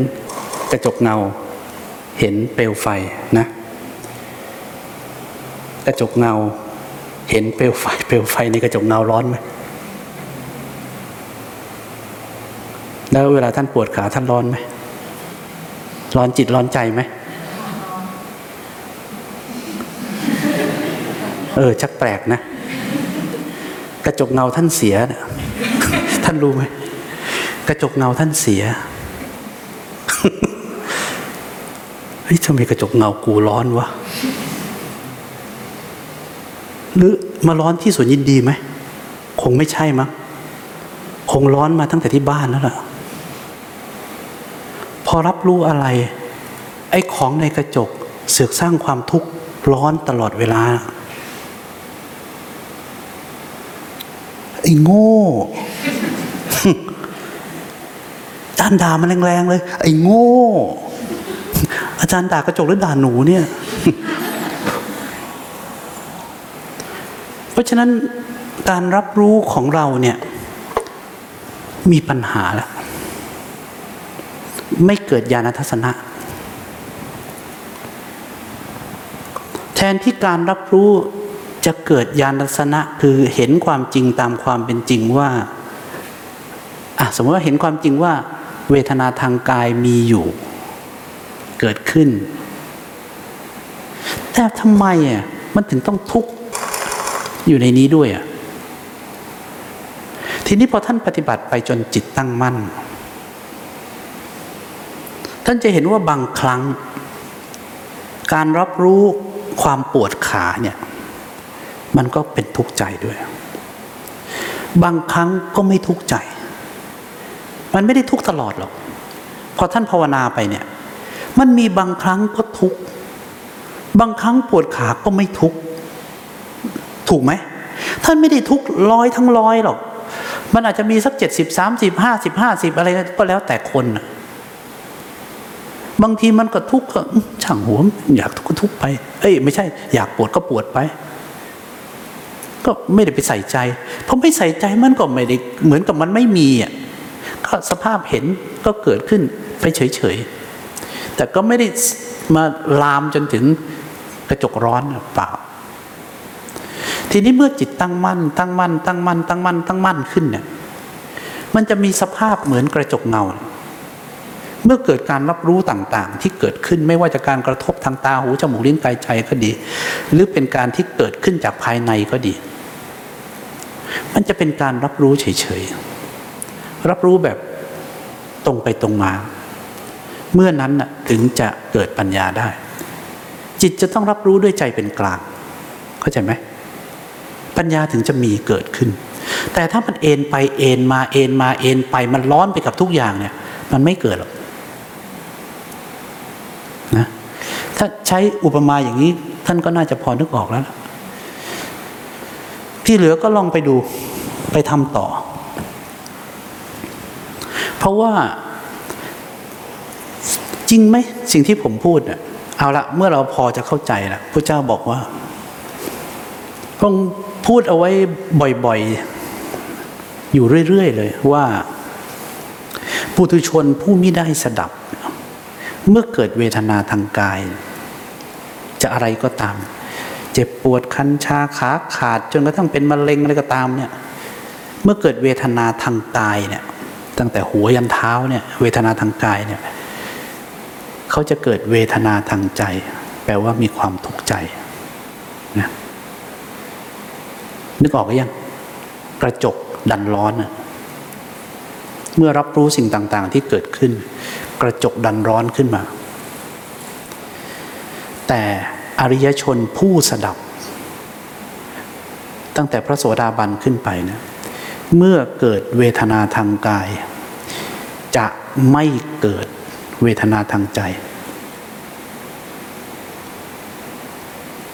กระจกเงา เห็นเปลวไฟนะ กระจกเงา เห็นเปลวไฟ เปลวไฟในกระจกเงาร้อนไหมแล้วเวลาท่านปวดขาท่านร้อนไหมร้อนจิตร้อนใจไหมเออชักแปลกนะ กระจกเงาท่านเสีย ท่านรู้ไหมกระจกเงาท่านเสีย เฮ้ยทำไมกระจกเงากูร้อนวะหรือมาร้อนที่สวนยินดีไหมคงไม่ใช่มั้งคงร้อนมาตั้งแต่ที่บ้านแล้วล่ะ พอรับรู้อะไร ไอ้ของในกระจกเสือกสร้างความทุกข์ร้อนตลอดเวลา ไอ้โง่อาจารย์ด่ามันแรงๆเลย ไอ้โง่ อาจารย์ด่ากระจกหรือด่าหนูเนี่ย เพราะฉะนั้นการรับรู้ของเราเนี่ย มีปัญหาแล้วไม่เกิดญาณทัศนะ แทนที่การรับรู้จะเกิดญาณทัศนะคือเห็นความจริงตามความเป็นจริงว่าอะสมมติว่าเห็นความจริงว่า เวทนาทางกายมีอยู่ เกิดขึ้น แต่ทำไมอะมันถึงต้องทุกข์อยู่ในนี้ด้วยอะทีนี้พอท่านปฏิบัติไปจนจิตตั้งมั่น ท่านจะเห็นว่าบางครั้ง การรับรู้ความปวดขาเนี่ย มันก็เป็นทุกข์ใจด้วย บางครั้งก็ไม่ทุกข์ใจ มันไม่ได้ทุกข์ตลอดหรอก พอท่านภาวนาไปเนี่ย มันมีบางครั้งก็ทุกข์บางครั้งปวดขาก็ไม่ทุกข์ถูกไหมท่านไม่ได้ทุกข์ร้อยทั้งร้อยหรอก มันอาจจะมีสักเจ็ดสิบสามสิบห้าสิบห้าสิบอะไรก็แล้วแต่คนบางทีมันก็ทุกข์ช่างหัวอยากทุกข์ก็ทุกข์ไป เอ้ยไม่ใช่ อยากปวดก็ปวดไป ก็ไม่ได้ไปใส่ใจ เพราะไม่ใส่ใจมันก็ไม่ได้เหมือนกับมันไม่มีอะก็สภาพเห็นก็เกิดขึ้นไปเฉยๆ แต่ก็ไม่ได้มาลามจนถึงกระจกร้อนเปล่า ทีนี้เมื่อจิตตั้งมั่น ตั้งมั่น ตั้งมั่น ตั้งมั่น ตั้งมั่นขึ้นเนี่ย มันจะมีสภาพเหมือนกระจกเงา เมื่อเกิดการรับรู้ต่างๆ ที่เกิดขึ้นไม่ว่าจะการกระทบทางตาหูจมูกลิ้นกายใจก็ดี หรือเป็นการที่เกิดขึ้นจากภายในก็ดี มันจะเป็นการรับรู้เฉยๆ รับรู้แบบตรงไปตรงมา เมื่อนั้นน่ะถึงจะเกิดปัญญาได้ จิตจะต้องรับรู้ด้วยใจเป็นกลาง เข้าใจไหมปัญญาถึงจะมีเกิดขึ้น แต่ถ้ามันเอ็นไปเอ็นมาเอ็นมาเอ็นไปมันร้อนไปกับทุกอย่างเนี่ย มันไม่เกิดหรอกนะถ้าใช้อุปมาอย่างนี้ ท่านก็น่าจะพอนึกออกแล้ว ที่เหลือก็ลองไปดูไปทำต่อ เพราะว่า จริงไหมสิ่งที่ผมพูดน่ะเอาละเมื่อเราพอจะเข้าใจละพระเจ้าบอกว่าพระองพูดเอาไว้บ่อยๆ อยู่เรื่อย ๆ เลยว่าปุถุชนผู้ไมิได้สดับ เมื่อเกิดเวทนาทางกาย จะอะไรก็ตาม เจ็บปวดคันชาขาขาดจนกระทั่งเป็นมะเร็งอะไรก็ตามเนี่ยเมื่อเกิดเวทนาทางกายเนี่ยตั้งแต่หัวยันเท้าเนี่ยเวทนาทางกายเนี่ย เขาจะเกิดเวทนาทางใจ แปลว่ามีความทุกข์ใจนะนึกออกหรือยัง กระจกดันร้อนอะเมื่อรับรู้สิ่งต่างๆ ที่เกิดขึ้น กระจกดันร้อนขึ้นมา แต่อริยชนผู้สดับ ตั้งแต่พระโสดาบันขึ้นไปนะเมื่อเกิดเวทนาทางกาย จะไม่เกิด เวทนาทางใจ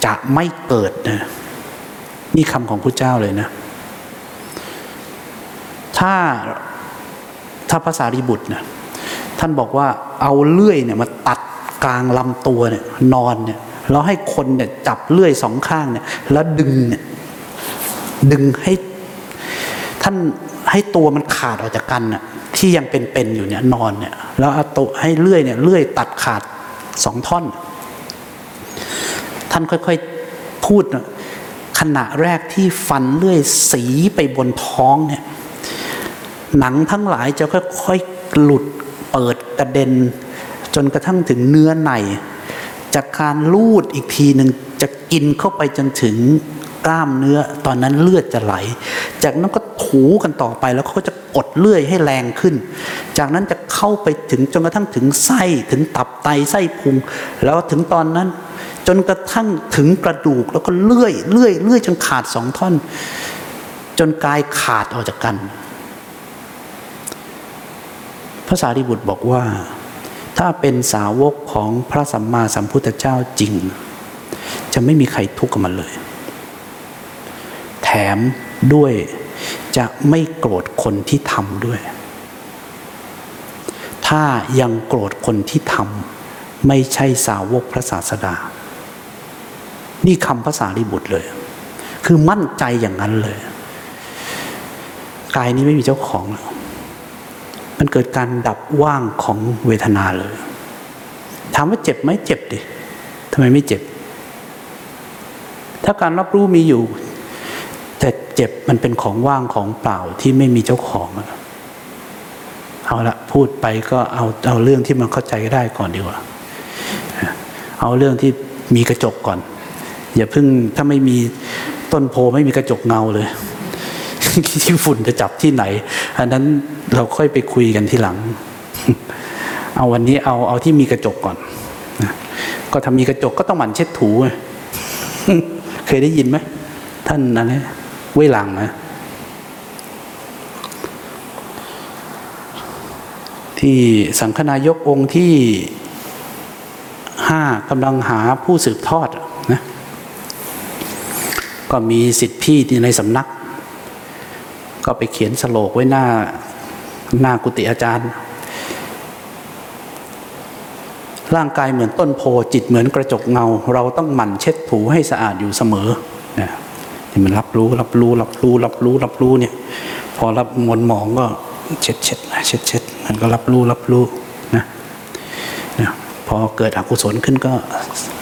จะไม่เกิดนะนี่คำของพระเจ้าเลยนะ ถ้าถ้าภาษารีบุตรนะท่านบอกว่าเอาเลื่อยเนี่ยมาตัดกลางลำตัวเนี่ยนอนเนี่ยแล้วให้คนเนี่ยจับเลื่อยสองข้างเนี่ยแล้วดึงเนี่ยดึงให้ท่านให้ตัวมันขาดออกจากกันน่ะ ที่ยังเป็นๆอยู่เนี่ยนอนเนี่ยแล้วเอาตัวให้เลื่อยเนี่ยเลื่อยตัดขาดสองท่อน ท่านค่อยๆพูดขณะแรกที่ฟันเลื่อยสีไปบนท้องเนี่ยหนังทั้งหลายจะค่อยๆหลุดเปิดกระเด็น จนกระทั่งถึงเนื้อในจากการลูดอีกทีหนึ่งจะกินเข้าไปจนถึง กล้ามเนื้อตอนนั้นเลือดจะไหล จากนั้นก็ถูกันต่อไปแล้วเขาก็จะกดเลื่อยให้แรงขึ้น จากนั้นจะเข้าไปถึงจนกระทั่งถึงไส้ถึงตับไตไส้พุง แล้วถึงตอนนั้น จนกระทั่งถึงกระดูกแล้วก็เลื่อยเลื่อยเลื่อยจนขาดสองท่อน จนกายขาดออกจากกันพระสารีบุตรบอกว่า ถ้าเป็นสาวกของพระสัมมาสัมพุทธเจ้าจริง จะไม่มีใครทุกข์กับมันเลย มด้วยจะไม่โกรธคนที่ทำด้วย ถ้ายังโกรธคนที่ทำไม่ใช่สาวกพระศาสดา นี่คำภาษารีบุตรเลย คือมั่นใจอย่างนั้นเลย กายนี้ไม่มีเจ้าของแล้วมันเกิดการดับว่างของเวทนาเลย ถามว่าเจ็บไหมเจ็บดิทำไมไม่เจ็บ ถ้าการรับรู้มีอยู่ แต่เจ็บมันเป็นของว่างของเปล่าที่ไม่มีเจ้าของเอาละพูดไปก็เอาเอาเรื่องที่มันเข้าใจได้ก่อนดีกว่า เอาเรื่องที่มีกระจกก่อน อย่าเพิ่งถ้าไม่มีต้นโพไม่มีกระจกเงาเลยที่ฝุ่นจะจับที่ไหน อันนั้นเราค่อยไปคุยกันทีหลัง เอาวันนี้เอาเอาที่มีกระจกก่อนก็ทำมีกระจกก็ต้องหมั่นเช็ดถูเคยได้ยินไหมท่านอะไร เว้ยหลังนะที่สังฆนายกองค์ที่ห้ากำลังหาผู้สืบทอดนะก็มีสิทธิพี่ที่ในสำนัก ก็ไปเขียนสโลกไว้หน้าหน้ากุฏิอาจารย์ ร่างกายเหมือนต้นโพจิตเหมือนกระจกเงา เราต้องหมั่นเช็ดถูให้สะอาดอยู่เสมอ นี่ยที่มันรับรู้รับรู้รับรู้รับรู้รับรู้เนี่ย พอรับมวลหมองก็เช็ดเช็ดเช็ดเช็ดมันก็รับรู้รับรู้นะนะพอเกิดอกุศลขึ้นก็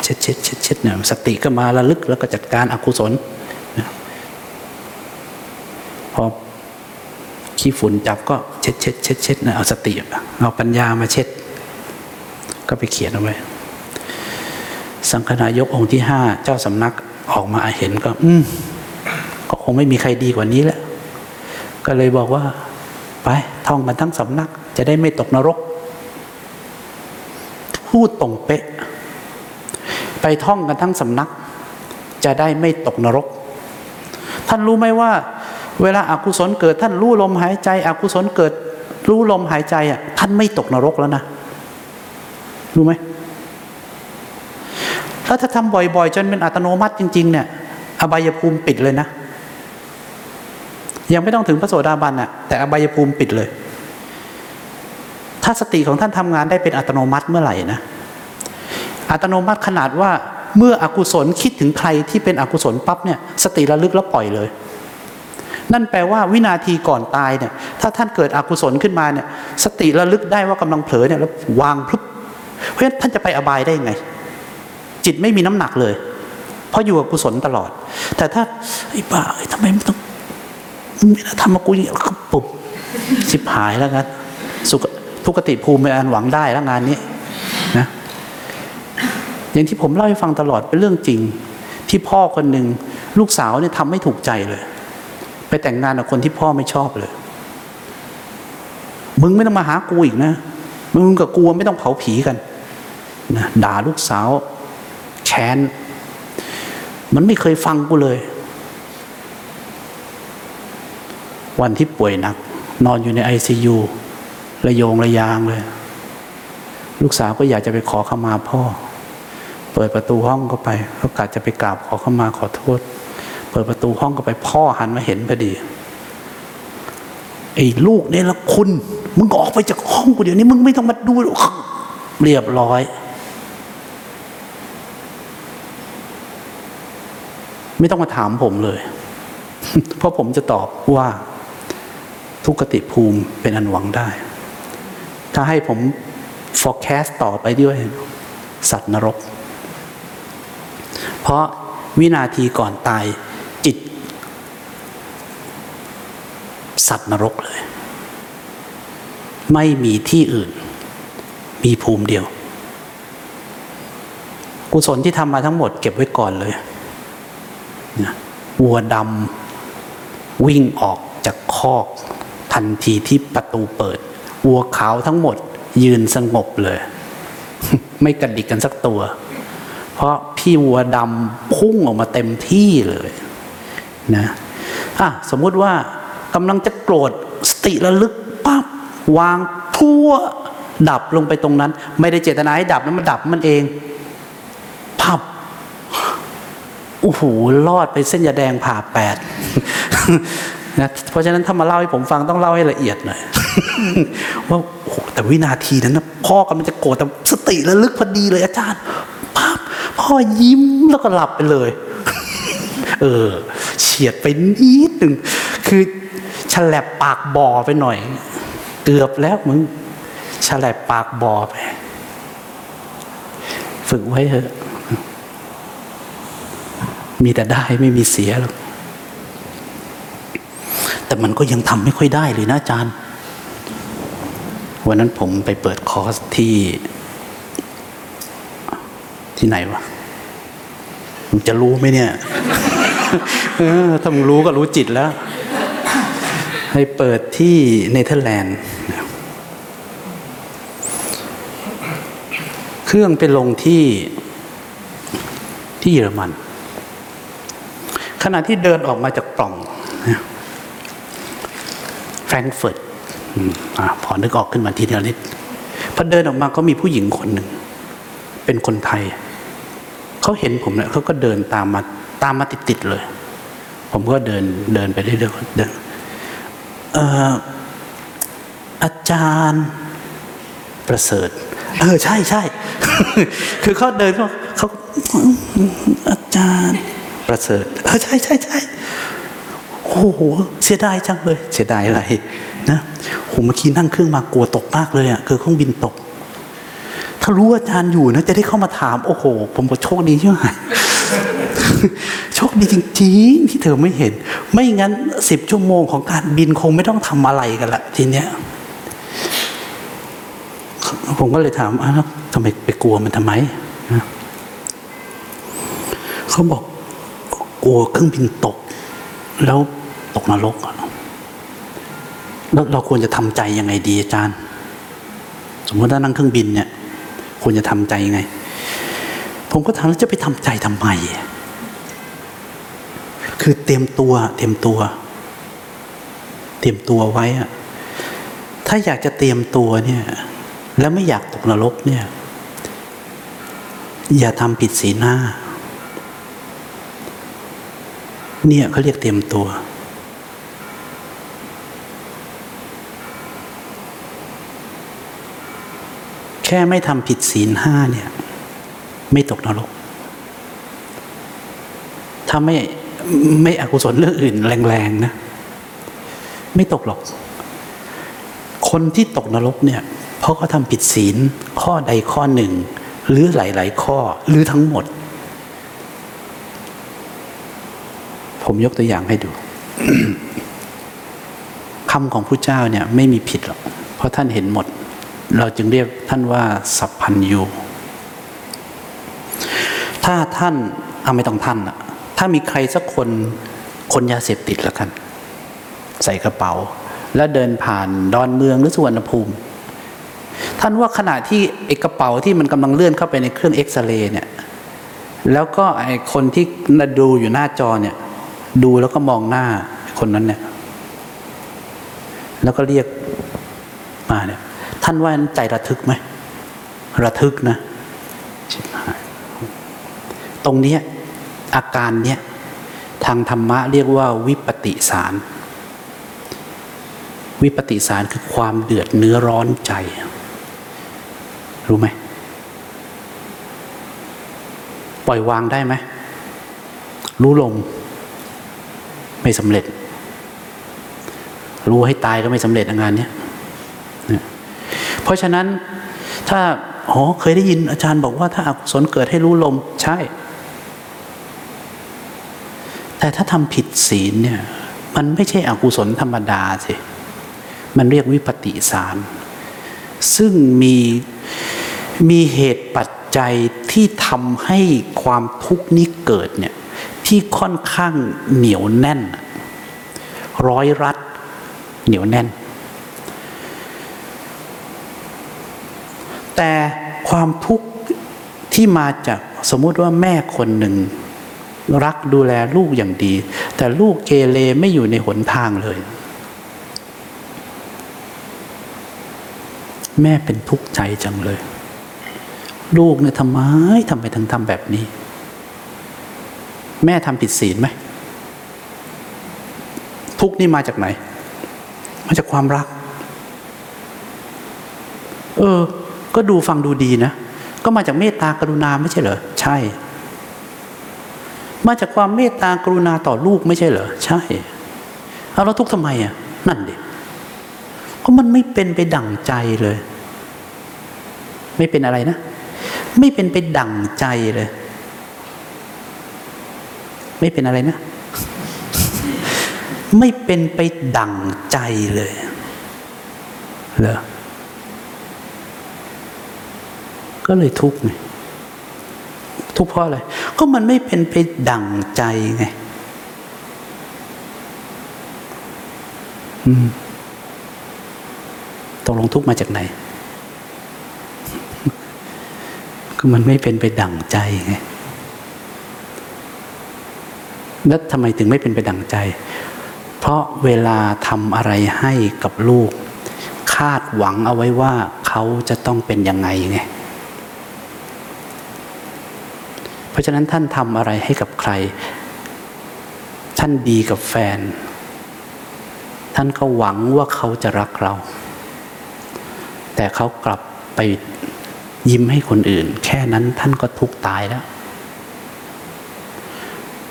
เช็ดเช็ดเช็ดเช็ดเนี่ยสติก็มาระลึกแล้วก็จัดการอกุศลนะพอขี้ฝุ่นจับก็เช็ดเช็ดเช็ดเช็ดนะเอาสติเอาปัญญามาเช็ด ก็ไปเขียนเอาไว้สังฆนายกองค์ที่ห้าเจ้าสำนักออกมาเห็นก็ อืม ก็คงไม่มีใครดีกว่านี้แล้ว ก็เลยบอกว่า ไปท่องกันทั้งสำนัก จะได้ไม่ตกนรก พูดตรงเป๊ะ ไปท่องกันทั้งสำนัก จะได้ไม่ตกนรก ท่านรู้ไหมว่า เวลาอากุศลเกิดท่านรู้ลมหายใจอกุศลเกิด รู้ลมหายใจอะ ท่านไม่ตกนรกแล้วนะรู้ไหมแล้วถ้าทำบ่อยๆ จนเป็นอัตโนมัติจริง ๆ เนี่ย อบายภูมิปิดเลยนะ ยังไม่ต้องถึงพระโสดาบันอะแต่อบายภูมิปิดเลย ถ้าสติของท่านทำงานได้เป็นอัตโนมัติเมื่อไหร่นะอัตโนมัติขนาดว่าเมื่ออกุศลคิดถึงใครที่เป็นอกุศลปั๊บเนี่ยสติระลึกแล้วปล่อยเลย นั่นแปลว่าวินาทีก่อนตายเนี่ย ถ้าท่านเกิดอกุศลขึ้นมาเนี่ย สติระลึกได้ว่ากำลังเผลอเนี่ยแล้ววางพลุบเพราะฉะนั้นท่านจะไปอบายได้ไง จิตไม่มีน้ำหนักเลย เพราะอยู่กับกุศลตลอด แต่ถ้าไอ้บ้าทำไมไม่ต้อง ไม่ได้ทำมากูอย่างนี้ปุ๊บชิบหายแล้วกันสุขทุกติภูมิเป็นอันหวังได้แล้วงานนี้นะอย่างที่ผมเล่าให้ฟังตลอดเป็นเรื่องจริง ที่พ่อคนหนึ่งลูกสาวเนี่ยทำไม่ถูกใจเลย ไปแต่งงานกับคนที่พ่อไม่ชอบเลย มึงไม่ต้องมาหากูอีกนะ มึงกับกูไม่ต้องเผาผีกันนะด่าลูกสาวแค้นมันไม่เคยฟังกูเลย วันที่ป่วยหนัก นอนอยู่ในไอซียูระโยงระยางเลย ลูกสาวก็อยากจะไปขอขมาพ่อ เปิดประตูห้องเข้าไปเขากะจะไปกราบขอขมาขอโทษ เปิดประตูห้องเข้าไปพ่อหันมาเห็นพอดีไอ้ลูกเนี่ยละคุณ มึงออกไปจากห้องกูเดี๋ยวนี้มึงไม่ต้องมาดูหรอกเรียบร้อย ไม่ต้องมาถามผมเลย เพราะผมจะตอบว่า ทุกขติภูมิเป็นอันหวังได้ ถ้าให้ผม forecast ต่อไปด้วย สัตว์นรก เพราะวินาทีก่อนตายจิต สัตว์นรกเลย ไม่มีที่อื่น มีภูมิเดียว กุศลที่ทำมาทั้งหมดเก็บไว้ก่อนเลยวัวดำวิ่งออกจากคอก ทันทีที่ประตูเปิด วัวขาวทั้งหมด ยืนสงบเลย ไม่กระดิกกันสักตัว เพราะพี่วัวดำพุ่งออกมาเต็มที่เลยนะอะสมมุติว่ากำลังจะโกรธสติระลึกปั๊บวางพั่วดับลงไปตรงนั้น ไม่ได้เจตนาให้ดับนะมันดับมันเองพับโอ้โหรอดไปเส้นยาแดงผ่าแปด นะเพราะฉะนั้นถ้ามาเล่าให้ผมฟังต้องเล่าให้ละเอียดหน่อยว่าโอ้โหแต่วินาทีนั้นนะพ่อกำลังจะโกรธแต่สติระลึกพอดีเลยอาจารย์ปั๊บพ่อยิ้มแล้วก็หลับไปเลย เออเฉียดไปนิดหนึ่งคือฉลับปากบ่อไปหน่อย เกือบแล้วมึงฉลับปากบ่อไป ฝึกไว้เถอะมีแต่ได้ไม่มีเสียหรอก แต่มันก็ยังทำไม่ค่อยได้เลยนะอาจารย์ วันนั้นผมไปเปิดคอร์สที่ ที่ไหนวะมึงจะรู้ไหมเนี่ยเออถ้ามึงรู้ก็รู้จิตแล้ว ให้เปิดที่เนเธอร์แลนด์ เครื่องไปลงที่ที่เยอรมัน ขณะที่เดินออกมาจากปล่อง ฟรงก์เฟิร์ตอืมอะพอนึกออกขึ้นมาทีเดียวนิดพอเดินออกมาก็มีผู้หญิงคนหนึ่ง เป็นคนไทย เขาเห็นผมเนี่ยเขาก็เดินตามมาตามมาติดๆเลย ผมก็เดินเดินไปเรื่อยๆเดินอ่ออาจารย์ประเสริฐ เออ ใช่ใช่คือเขาเดินเขาเขาอาจารย์ประเสริฐ เออ ใช่ใช่ใช่ โอ้โหเสียดายจังเลย เสียดายอะไรนะโหเมื่อกี้นั่งเครื่องมากลัวตกมากเลยอะคือเครื่องบินตก ถ้ารู้ว่าอาจารย์อยู่นะจะได้เข้ามาถาม โอ้โห ผมก็โชคดีใช่ไหมโชคดีจริงๆที่เธอไม่เห็น ไม่งั้นสิบชั่วโมงของการบินคงไม่ต้องทำอะไรกันละทีเนี้ยผมก็เลยถามอ้าวทำไมไปกลัวมันทำไมนะเขาบอกกลัวเครื่องบินตก แล้ว ตกนรกเราควรจะทำใจยังไงดีอาจารย์ สมมติว่านั่งเครื่องบินเนี่ย ควรจะทำใจยังไง ผมก็ถามแล้วจะไปทำใจทำไมคือเตรียมตัว เตรียมตัว เตรียมตัวไว้อะถ้าอยากจะเตรียมตัวเนี่ย แล้วไม่อยากตกนรกเนี่ย อย่าทำผิดศีหน้า เนี่ยเขาเรียกเตรียมตัว ค่ไม่ทำผิดศีลห้าเนี่ย ไม่ตกนรกถ้าไม่ไม่อกุศลเรื่องอื่นแรงๆนะ ไม่ตกหรอก คนที่ตกนรกเนี่ย เพราะเขาทำผิดศีลข้อใดข้อหนึ่ง หรือหลาย ๆ ข้อหรือทั้งหมด ผมยกตัวอย่างให้ดูคำของพระเจ้าเนี่ย ไม่มีผิดหรอก เพราะท่านเห็นหมด เราจึงเรียกท่านว่าสัพพัญญูถ้าท่านเอาไม่ต้องท่านอะถ้ามีใครสักคนคนยาเสพติดแล้วกัน ใส่กระเป๋า แล้วเดินผ่านดอนเมืองหรือสุวรรณภูมิ ท่านว่าขณะที่ไอ้กระเป๋าที่มันกำลังเลื่อนเข้าไปในเครื่องเอ็กซเรย์เนี่ยแล้วก็ไอ้คนที่ดูอยู่หน้าจอเนี่ย ดูแล้วก็มองหน้าคนนั้นเนี่ย แล้วก็เรียกมาเนี่ย ท่านว่าใจระทึกไหมระทึกนะตรงนี้อาการเนี้ยทางธรรมะเรียกว่าวิปติสาร วิปติสารคือความเดือดเนื้อร้อนใจ รู้ไหมปล่อยวางได้ไหมรู้ลม ไม่สำเร็จ รู้ให้ตายก็ไม่สำเร็จงานเนี้ย เพราะฉะนั้นถ้าอ๋อเคยได้ยินอาจารย์บอกว่าถ้าอกุศลเกิดให้รู้ลมใช่ แต่ถ้าทำผิดศีลเนี่ย มันไม่ใช่อกุศลธรรมดาสิมันเรียกวิปติสาร ซึ่งมีมีเหตุปัจจัยที่ทำให้ความทุกข์นี้เกิดเนี่ยที่ค่อนข้างเหนียวแน่น ร้อยรัดเหนียวแน่น แต่ความทุกข์ที่มาจากสมมุติว่าแม่คนหนึ่ง รักดูแลลูกอย่างดี แต่ลูกเกเรไม่อยู่ในหนทางเลย แม่เป็นทุกข์ใจจังเลย ลูกเนี่ยทำไมทำไมถึงทำแบบนี้ แม่ทำผิดศีลไหมทุกข์นี่มาจากไหน มาจากความรัก เออ ก็ดูฟังดูดีนะ ก็มาจากเมตตากรุณาไม่ใช่เหรอ ใช่ มาจากความเมตตากรุณาต่อลูกไม่ใช่เหรอ ใช่เอาแล้วทุกทำไมอะ นั่นดิก็มันไม่เป็นไปดั่งใจเลย ไม่เป็นอะไรนะ ไม่เป็นไปดั่งใจเลย ไม่เป็นอะไรนะ ไม่เป็นไปดั่งใจเลยเหรอ ก็เลยทุกข์ไงทุกข์เพราะอะไร ก็มันไม่เป็นไปดั่งใจไงอืตกลงทุกข์มาจากไหน ก็มันไม่เป็นไปดั่งใจไงแล้วทำไมถึงไม่เป็นไปดั่งใจ เพราะเวลาทำอะไรให้กับลูก คาดหวังเอาไว้ว่าเขาจะต้องเป็นยังไงไง เพราะฉะนั้นท่านทำอะไรให้กับใคร ท่านดีกับแฟน ท่านก็หวังว่าเขาจะรักเรา แต่เขากลับไปยิ้มให้คนอื่น แค่นั้นท่านก็ทุกตายแล้ว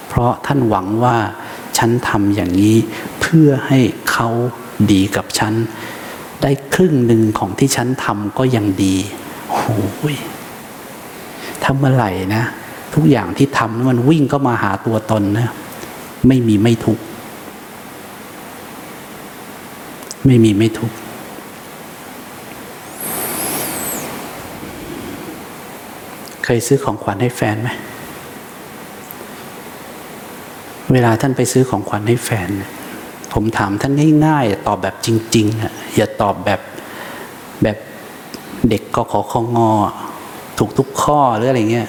เพราะท่านหวังว่าฉันทำอย่างนี้เพื่อให้เขาดีกับฉัน ได้ครึ่งหนึ่งของที่ฉันทำก็ยังดีโอ้ยทำเมื่อไหร่นะ ทุกอย่างที่ทำมันวิ่งก็มาหาตัวตนนะไม่มีไม่ทุกไม่มีไม่ทุกเคยซื้อของขวัญให้แฟนไหมเวลาท่านไปซื้อของขวัญให้แฟน ผมถามท่านง่ายๆ ตอบแบบจริงๆอะอย่าตอบแบบแบบเด็กก็ขอข้องอ ถูกทุกข้อหรืออะไรเงี้ย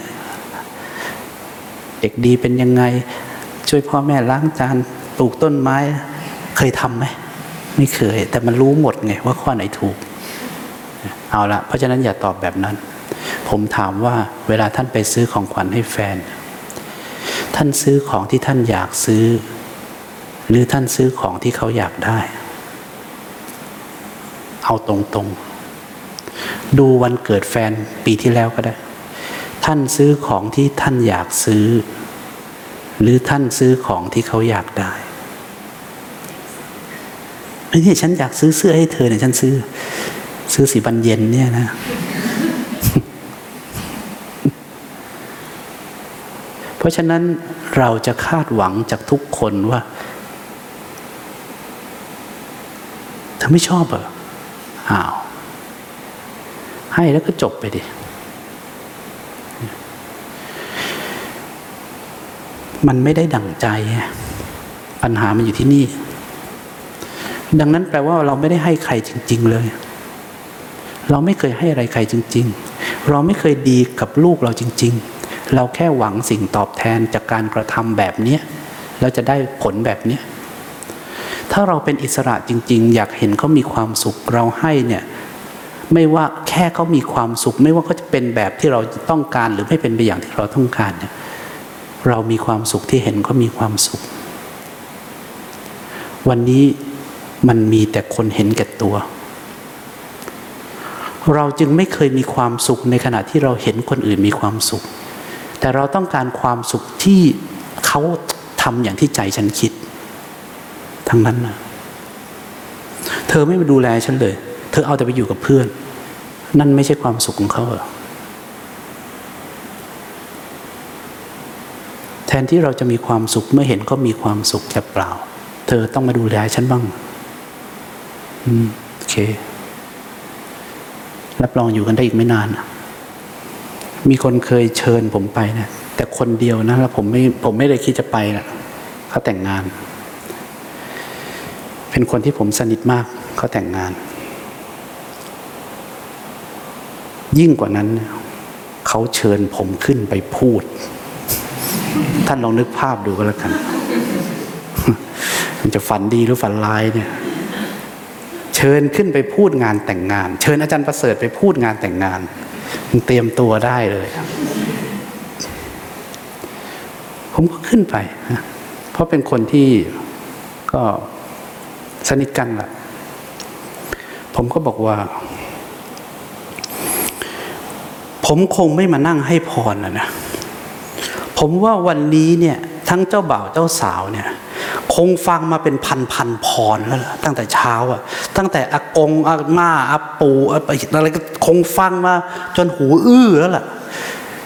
เด็กดีเป็นยังไง ช่วยพ่อแม่ล้างจานปลูกต้นไม้ เคยทำไหมไม่เคย แต่มันรู้หมดไงว่าข้อไหนถูก เอาละเพราะฉะนั้นอย่าตอบแบบนั้น ผมถามว่าเวลาท่านไปซื้อของขวัญให้แฟน ท่านซื้อของที่ท่านอยากซื้อ หรือท่านซื้อของที่เขาอยากได้ เอาตรงๆ ดูวันเกิดแฟนปีที่แล้วก็ได้ ท่านซื้อของที่ท่านอยากซื้อ หรือท่านซื้อของที่เขาอยากได้ไอ้นี่ฉันอยากซื้อเสื้อให้เธอเนี่ยฉันซื้อ ซื้อสีบันเย็นเนี่ยนะ เพราะฉะนั้นเราจะคาดหวังจากทุกคนว่าเธอไม่ชอบเหรออ้าว ให้แล้วก็จบไปดิ มันไม่ได้ดั่งใจ ปัญหามันอยู่ที่นี่ ดังนั้นแปลว่าเราไม่ได้ให้ใครจริง ๆ เลย เราไม่เคยให้อะไรใครจริง ๆ เราไม่เคยดีกับลูกเราจริง ๆ เราแค่หวังสิ่งตอบแทนจากการกระทำแบบนี้แล้วจะได้ผลแบบนี้ถ้าเราเป็นอิสระจริง ๆ อยากเห็นเขามีความสุขเราให้เนี่ยไม่ว่าแค่เขามีความสุข ไม่ว่าเขาจะเป็นแบบที่เราต้องการหรือไม่เป็นไปอย่างที่เราต้องการเนี่ย เรามีความสุขที่เห็นเขามีความสุข วันนี้มันมีแต่คนเห็นแก่ตัว เราจึงไม่เคยมีความสุขในขณะที่เราเห็นคนอื่นมีความสุข แต่เราต้องการความสุขที่เขาทำอย่างที่ใจฉันคิด ทั้งนั้นนะเธอไม่มาดูแลฉันเลย เธอเอาแต่ไปอยู่กับเพื่อน นั่นไม่ใช่ความสุขของเขาเหรอ ทนที่เราจะมีความสุขเมื่อเห็นเขามีความสุขแต่เปล่า เธอต้องมาดูแลฉันบ้างอืมโอเค รับรองอยู่กันได้อีกไม่นานมีคนเคยเชิญผมไปนะแต่คนเดียวนะแล้วผมไม่ผมไม่ได้คิดจะไปนะเขาแต่งงาน เป็นคนที่ผมสนิทมากเขาแต่งงาน ยิ่งกว่านั้น เขาเชิญผมขึ้นไปพูด ท่านลองนึกภาพดูก็แล้วกัน มันจะฝันดีหรือฝันร้ายเนี่ย เชิญขึ้นไปพูดงานแต่งงาน เชิญอาจารย์ประเสริฐไปพูดงานแต่งงานมันเตรียมตัวได้เลยผมก็ขึ้นไปนะเพราะเป็นคนที่ก็สนิทกันแหละผมก็บอกว่า ผมคงไม่มานั่งให้พรนะนะ ผมว่าวันนี้เนี่ยทั้งเจ้าบ่าวเจ้าสาวเนี่ยคงฟังมาเป็นพันพันพรแล้วล่ะตั้งแต่เช้าอะตั้งแต่อากงอาม่าอาปูอะไรก็คงฟังมาจนหูอื้อแล้วล่ะ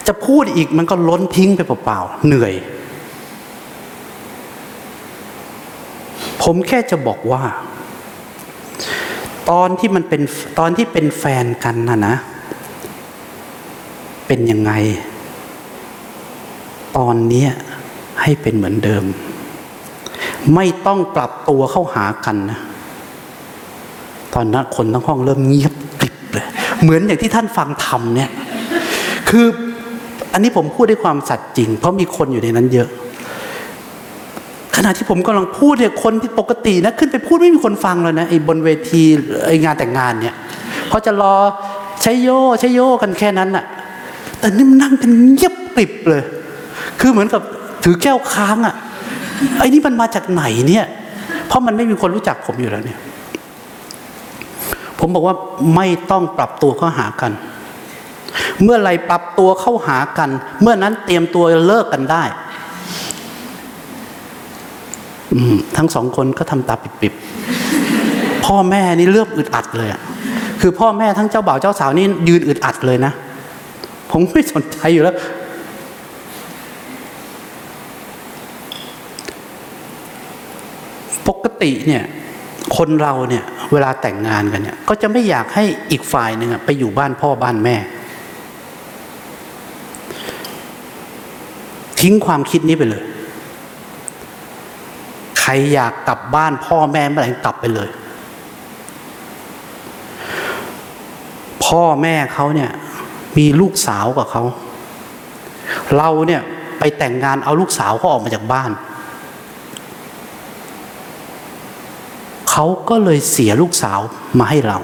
จะพูดอีกมันก็ล้นทิ้งไปเปล่าๆเหนื่อย ผมแค่จะบอกว่า ตอนที่มันเป็นตอนที่เป็นแฟนกันนะนะ เป็นยังไง ตอนนี้ให้เป็นเหมือนเดิม ไม่ต้องปรับตัวเข้าหากันนะตอนนั้นคนทั้งห้องเริ่มเงียบกริบเลย เหมือนอย่างที่ท่านฟังธรรมเนี่ย คืออันนี้ผมพูดด้วยความสัตย์จริง เพราะมีคนอยู่ในนั้นเยอะ ขณะที่ผมกำลังพูดเนี่ยคนที่ปกตินะขึ้นไปพูดไม่มีคนฟังเลยนะไอ้บนเวทีไอ้งานแต่งงานเนี่ยเพราะจะรอใช้โยใช้โยกันแค่นั้นน่ะแต่นี่มันนั่งกันเงียบกริบเลย คือเหมือนกับถือแก้วค้างอะ่ะไอ้นี่มันมาจากไหนเนี่ย เพราะมันไม่มีคนรู้จักผมอยู่แล้วเนี่ย ผมบอกว่าไม่ต้องปรับตัวเข้าหากัน เมื่อไรปรับตัวเข้าหากัน เมื่อนั้นเตรียมตัวเลิกกันได้ทั้งสองคนก็ทำตาปิบๆ พ่อแม่นี่เลือบอึดอัดเลยอะคือพ่อแม่ทั้งเจ้าบ่าวเจ้าสาวนี่ยืนอึดอัดเลยนะ ผมไม่สนใจอยู่แล้ว ปกติเนี่ยคนเราเนี่ยเวลาแต่งงานกันเนี่ยก็จะไม่อยากให้อีกฝ่ายหนึ่งไปอยู่บ้านพ่อบ้านแม่ ทิ้งความคิดนี้ไปเลย ใครอยากกลับบ้านพ่อแม่เมื่อไหร่กลับไปเลย พ่อแม่เขาเนี่ยมีลูกสาวกับเขา เราเนี่ยไปแต่งงานเอาลูกสาวเขาออกมาจากบ้าน เขาก็เลยเสียลูกสาวมาให้เรา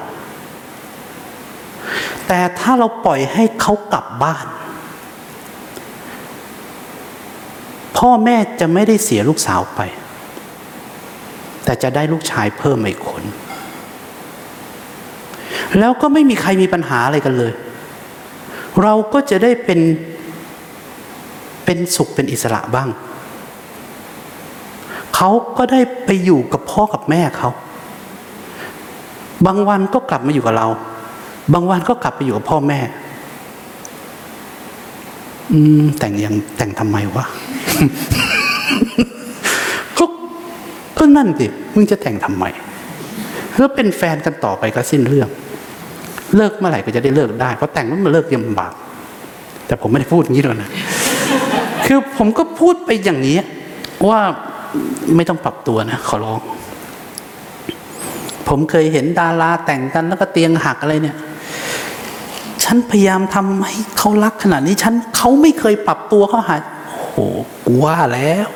แต่ถ้าเราปล่อยให้เขากลับบ้าน พ่อแม่จะไม่ได้เสียลูกสาวไป แต่จะได้ลูกชายเพิ่มอีกคน แล้วก็ไม่มีใครมีปัญหาอะไรกันเลย เราก็จะได้เป็นเป็นสุขเป็นอิสระบ้าง เขาก็ได้ไปอยู่กับพ่อกับแม่เขา บางวันก็กลับมาอยู่กับเรา บางวันก็กลับไปอยู่กับพ่อแม่ อืม แต่งยังแต่งทำไมวะก็ก็นั่นสิมึงจะแต่งทำไมแล้วเป็นแฟนกันต่อไปก็สิ้นเรื่อง เลิกเมื่อไหร่ก็จะได้เลิกได้ เพราะแต่งแล้วมันเลิกยังลำบาก แต่ผมไม่ได้พูดอย่างนี้หรอกนะ คือผมก็พูดไปอย่างนี้ว่า ไม่ต้องปรับตัวนะขอร้อง ผมเคยเห็นดาราแต่งกันแล้วก็เตียงหักอะไรเนี่ย ฉันพยายามทำให้เขารักขนาดนี้ฉันเขาไม่เคยปรับตัวเขาหาโอ้โหกูว่าแล้ว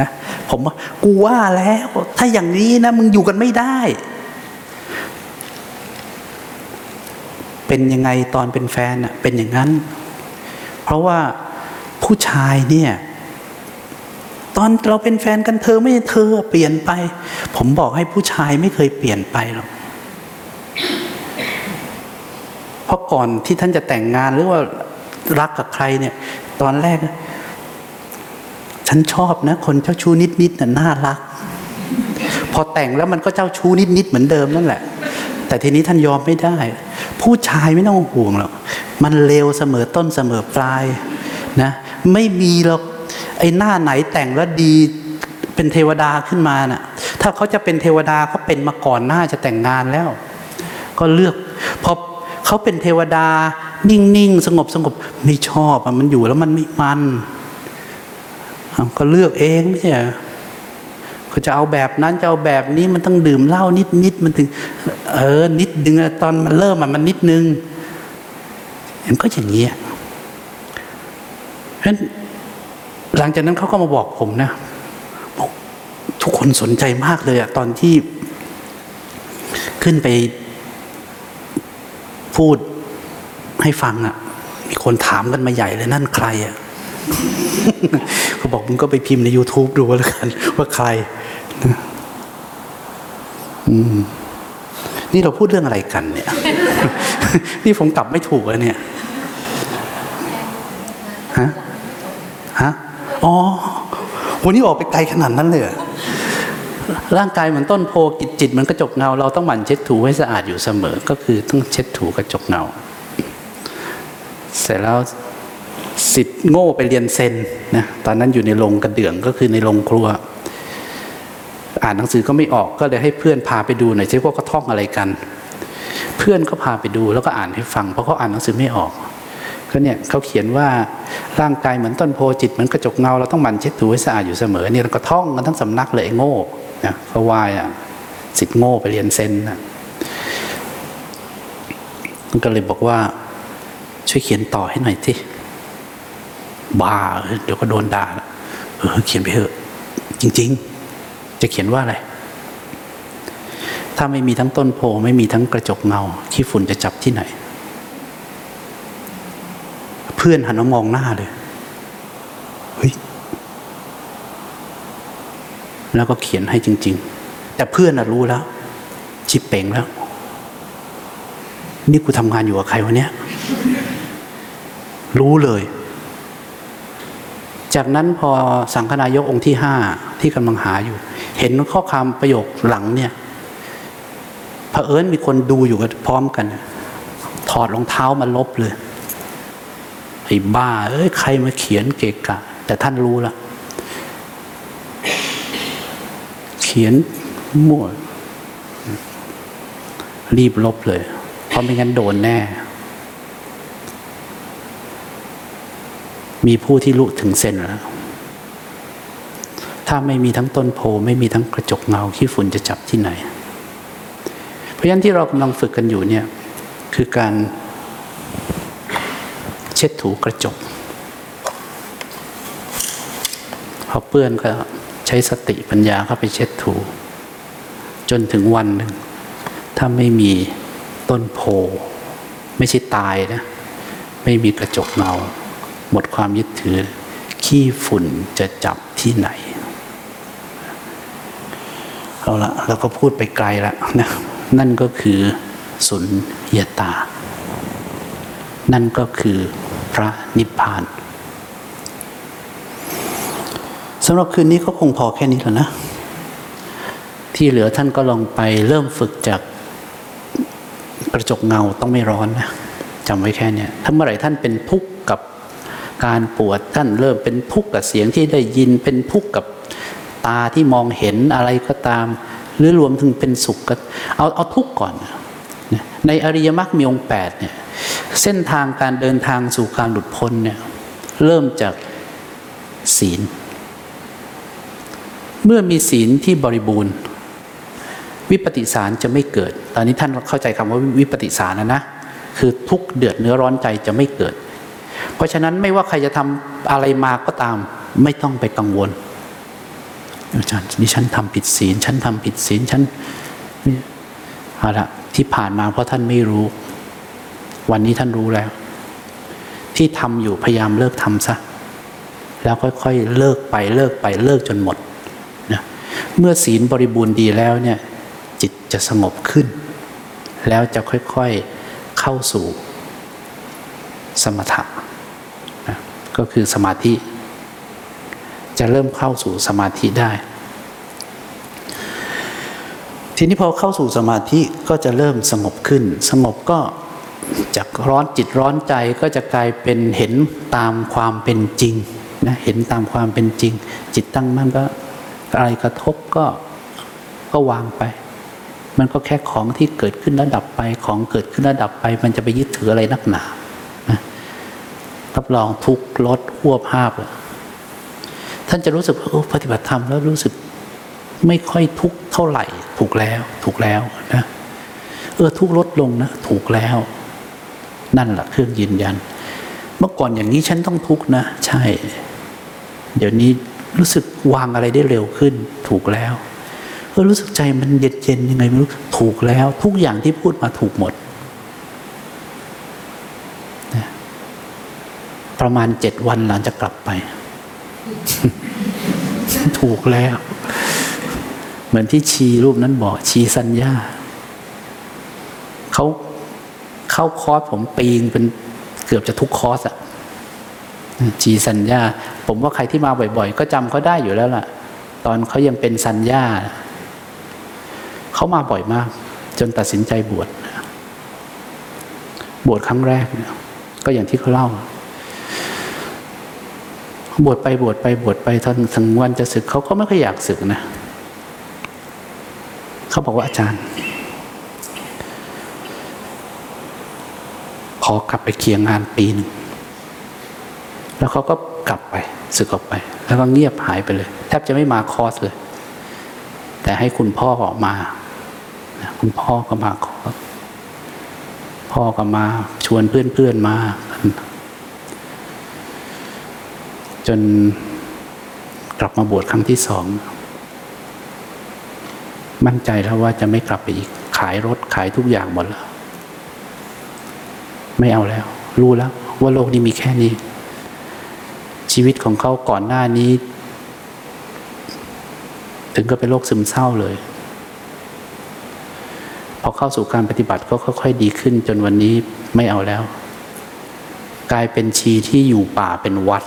นะผมว่ากูว่าแล้ว ถ้าอย่างนี้นะมึงอยู่กันไม่ได้ เป็นยังไงตอนเป็นแฟนน่ะเป็นอย่างนั้น เพราะว่าผู้ชายเนี่ย ตอนเราเป็นแฟนกันเธอไม่เธอเปลี่ยนไป ผมบอกให้ผู้ชายไม่เคยเปลี่ยนไปหรอกเพราะก่อนที่ท่านจะแต่งงานหรือว่ารักกับใครเนี่ย ตอนแรก ฉันชอบนะ คนเจ้าชู้นิดๆน่ะน่ารัก พอแต่งแล้วมันก็เจ้าชู้นิดๆเหมือนเดิมนั่นแหละ แต่ทีนี้ท่านยอมไม่ได้ ผู้ชายไม่ต้องห่วงหรอกมันเลวเสมอต้นเสมอปลายนะ ไม่มีหรอก ไอ้หน้าไหนแต่งแล้วดีเป็นเทวดาขึ้นมาน่ะ ถ้าเขาจะเป็นเทวดาเขาเป็นมาก่อนหน้าจะแต่งงานแล้ว ก็เลือกพอเขาเป็นเทวดา นิ่งๆ สงบสงบไม่ชอบอะมันอยู่แล้วมันไม่มันก็เลือกเองไม่ใช่เขาจะเอาแบบนั้นจะเอาแบบนี้มันต้องดื่มเหล้านิดนิดๆมันถึง เออ นิดนึงตอนมันเริ่มมันนิดนึงมันก็อย่างเงี้ยเพราะฉะนั้น หลังจากนั้นเขาก็มาบอกผมนะบอกทุกคนสนใจมากเลยอะตอนที่ขึ้นไปพูดให้ฟังอะมีคนถามกันมาใหญ่เลยนั่นใครอะเขาบอกมึงก็ไปพิมพ์ใน YouTube ดูแล้วกัน ว่าใครนี่เราพูดเรื่องอะไรกันเนี่ย นี่ผมกลับไม่ถูกเลยเนี่ย ฮะ ฮะ อ๋อวันนี้ออกไปไกลขนาดนั้นเลยร่างกายเหมือนต้นโพกิจจิตมันกระจกเงา เราต้องหมั่นเช็ดถูให้สะอาดอยู่เสมอ ก็คือต้องเช็ดถูกระจกเงา เสร็จแล้วสิทธิ์โง่ไปเรียนเซนนะตอนนั้นอยู่ในโรงกระเดื่องก็คือในโรงครัว อ่านหนังสือก็ไม่ออกก็เลยให้เพื่อนพาไปดูหน่อยซิว่าเขาท่องอะไรกัน เพื่อนก็พาไปดูแล้วก็อ่านให้ฟังเพราะเขาอ่านหนังสือไม่ออก ก็เนี่ยเขาเขียนว่าร่างกายเหมือนต้นโพจิตเหมือนกระจกเงาเราต้องหมั่นเช็ดถูให้สะอาดอยู่เสมอเนี่ยเราก็ท่องกันทั้งสำนักเลยโง่นะเขาว่าอะสิทธิ์โง่ไปเรียนเซนนะก็เลยบอกว่า ช่วยเขียนต่อให้หน่อยสิบ้าเดี๋ยวก็โดนด่าเออเขียนไปเถอะ จริง ๆ จะเขียนว่าอะไรถ้าไม่มีทั้งต้นโพไม่มีทั้งกระจกเงาขี้ฝุ่นจะจับที่ไหน พื่อนหันมามองหน้าเลยเฮ้ยแล้วก็เขียนให้จริง ๆ แต่เพื่อนน่ะรู้แล้วชิบเป่งแล้ว นี่กูทำงานอยู่กับใครวะเนี่ยรู้เลย จากนั้นพอสังฆนายกองค์ที่ห้าที่กำลังหาอยู่ เห็นข้อความประโยคหลังเนี่ยเผอิญมีคนดูอยู่กันพร้อมกัน ถอดรองเท้ามาลบเลย อ้บ้า เอ้ยใครมาเขียนเกะกะ แต่ท่านรู้ละเขียนมั่ว รีบลบเลย เพราะไม่งั้นโดนแน่ มีผู้ที่รู้ถึงเส้นแล้ว ถ้าไม่มีทั้งต้นโพไม่มีทั้งกระจกเงาขี้ฝุ่นจะจับที่ไหน เพราะฉะนั้นที่เรากำลังฝึกกันอยู่เนี่ย คือการ ช็ดถูกระจกพอเปื้อนก็ใช้สติปัญญาเข้าไปเช็ดถู จนถึงวันหนึ่งถ้าไม่มีต้นโพ ไม่ใช่ตายนะ ไม่มีกระจกเงาหมดความยึดถือ ขี้ฝุ่นจะจับที่ไหน เอาละเราก็พูดไปไกลล้วนะนั่นก็คือสุญญตา นั่นก็คือ พระนิพพานสำหรับคืนนี้ก็คงพอแค่นี้แล้วนะ ที่เหลือท่านก็ลองไปเริ่มฝึกจากกระจกเงาต้องไม่ร้อนนะจำไว้แค่เนี้ยถ้าเมื่อไหร่ท่านเป็นทุกข์กับการปวดท่านเริ่มเป็นทุกข์กับเสียงที่ได้ยินเป็นทุกข์กับตาที่มองเห็นอะไรก็ตาม หรือรวมถึงเป็นสุขก็เอาเอาทุกข์ก่อนนะ ในอริยมรรคมีองค์แปดเนี่ยเส้นทางการเดินทางสู่การหลุดพ้นเนี่ยเริ่มจากศีล เมื่อมีศีลที่บริบูรณ์ วิปฏิสารจะไม่เกิด ตอนนี้ท่านเข้าใจคำว่าวิปฏิสารนะนะคือทุกเดือดเนื้อร้อนใจจะไม่เกิด เพราะฉะนั้นไม่ว่าใครจะทำอะไรมาก็ตามไม่ต้องไปกังวลอาจารย์นี่ฉันทำผิดศีล ฉันทำผิดศีลฉันเอาละ ที่ผ่านมาเพราะท่านไม่รู้ วันนี้ท่านรู้แล้ว ที่ทำอยู่พยายามเลิกทำซะแล้วค่อยๆ เลิกไปเลิกไปเลิกจนหมดนะเมื่อศีลบริบูรณ์ดีแล้วเนี่ยจิตจะสงบขึ้น แล้วจะค่อยๆเข้าสู่สมถะนะก็คือสมาธิ จะเริ่มเข้าสู่สมาธิได้ ทีนี้พอเข้าสู่สมาธิก็จะเริ่มสงบขึ้น สงบก็จากร้อนจิตร้อนใจก็จะกลายเป็นเห็นตามความเป็นจริงนะเห็นตามความเป็นจริง จิตตั้งมั่นก็อะไรกระทบก็ก็วางไป มันก็แค่ของที่เกิดขึ้นแล้วดับไปของเกิดขึ้นแล้วดับไป มันจะไปยึดถืออะไรนักหนานะรับรองทุกลดหัวภาพ ท่านจะรู้สึกว่าโอ้ปฏิบัติธรรมแล้วรู้สึก ไม่ค่อยทุกเท่าไหร่ ถูกแล้ว ถูกแล้วนะเออทุกลดลงนะ ถูกแล้ว นั่นแหละเครื่องยืนยัน เมื่อก่อนอย่างนี้ฉันต้องทุกนะ ใช่ เดี๋ยวนี้รู้สึกวางอะไรได้เร็วขึ้น ถูกแล้วเออรู้สึกใจมันเย็นเย็นยังไงไม่รู้ถูกแล้ว ทุกอย่างที่พูดมาถูกหมดนะประมาณเจ็ดวันหลังจะกลับไป ถูกแล้ว เหมือนที่ชีรูปนั้นบอกชีสัญญาเขาเข้าคอร์สผมปีงเป็นเกือบจะทุกคอร์สอะชีสัญญา ผมว่าใครที่มาบ่อย ๆ ก็จำเขาได้อยู่แล้วล่ะ ตอนเขายังเป็นสัญญาเขามาบ่อยมาก จนตัดสินใจบวชบวชครั้งแรกเนี่ยก็อย่างที่เขาเล่า บวชไปบวชไปบวชไปทนถึงวันจะศึกเขาก็ไม่ค่อยอยากศึกนะ เขาบอกว่าอาจารย์ ขอกลับไปเคลียร์งานปีหนึ่งแล้วเขาก็กลับไปสึกออกไป แล้วก็เงียบหายไปเลย แทบจะไม่มาคอร์สเลย แต่ให้คุณพ่อออกมาคุณพ่อก็มาคอร์สพ่อก็มาชวนเพื่อนๆมา จนกลับมาบวชครั้งที่สอง มั่นใจแล้วว่าจะไม่กลับไปอีก ขายรถขายทุกอย่างหมดแล้ว ไม่เอาแล้ว รู้แล้ว ว่าโลกนี้มีแค่นี้ ชีวิตของเขาก่อนหน้านี้ ถึงก็เป็นโรคซึมเศร้าเลย พอเข้าสู่การปฏิบัติก็ค่อยๆดีขึ้น จนวันนี้ไม่เอาแล้ว กลายเป็นชีที่อยู่ป่าเป็นวัด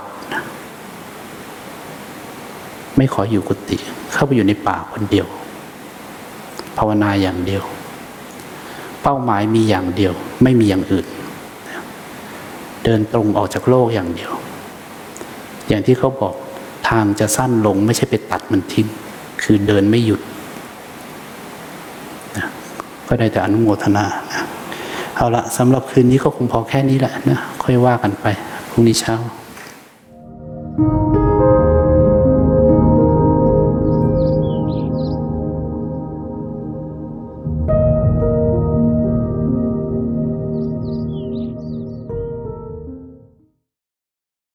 ไม่ขออยู่กุฏิเข้าไปอยู่ในป่าคนเดียว ภาวนาอย่างเดียว เป้าหมายมีอย่างเดียว ไม่มีอย่างอื่น เดินตรงออกจากโลกอย่างเดียว อย่างที่เขาบอกทางจะสั้นลง ไม่ใช่ไปตัดมันทิ้ง คือเดินไม่หยุดนะก็ได้แต่อนุโมทนานะเอาละสำหรับคืนนี้ก็คงพอแค่นี้แหละนะ ค่อยว่ากันไปพรุ่งนี้เช้า thank you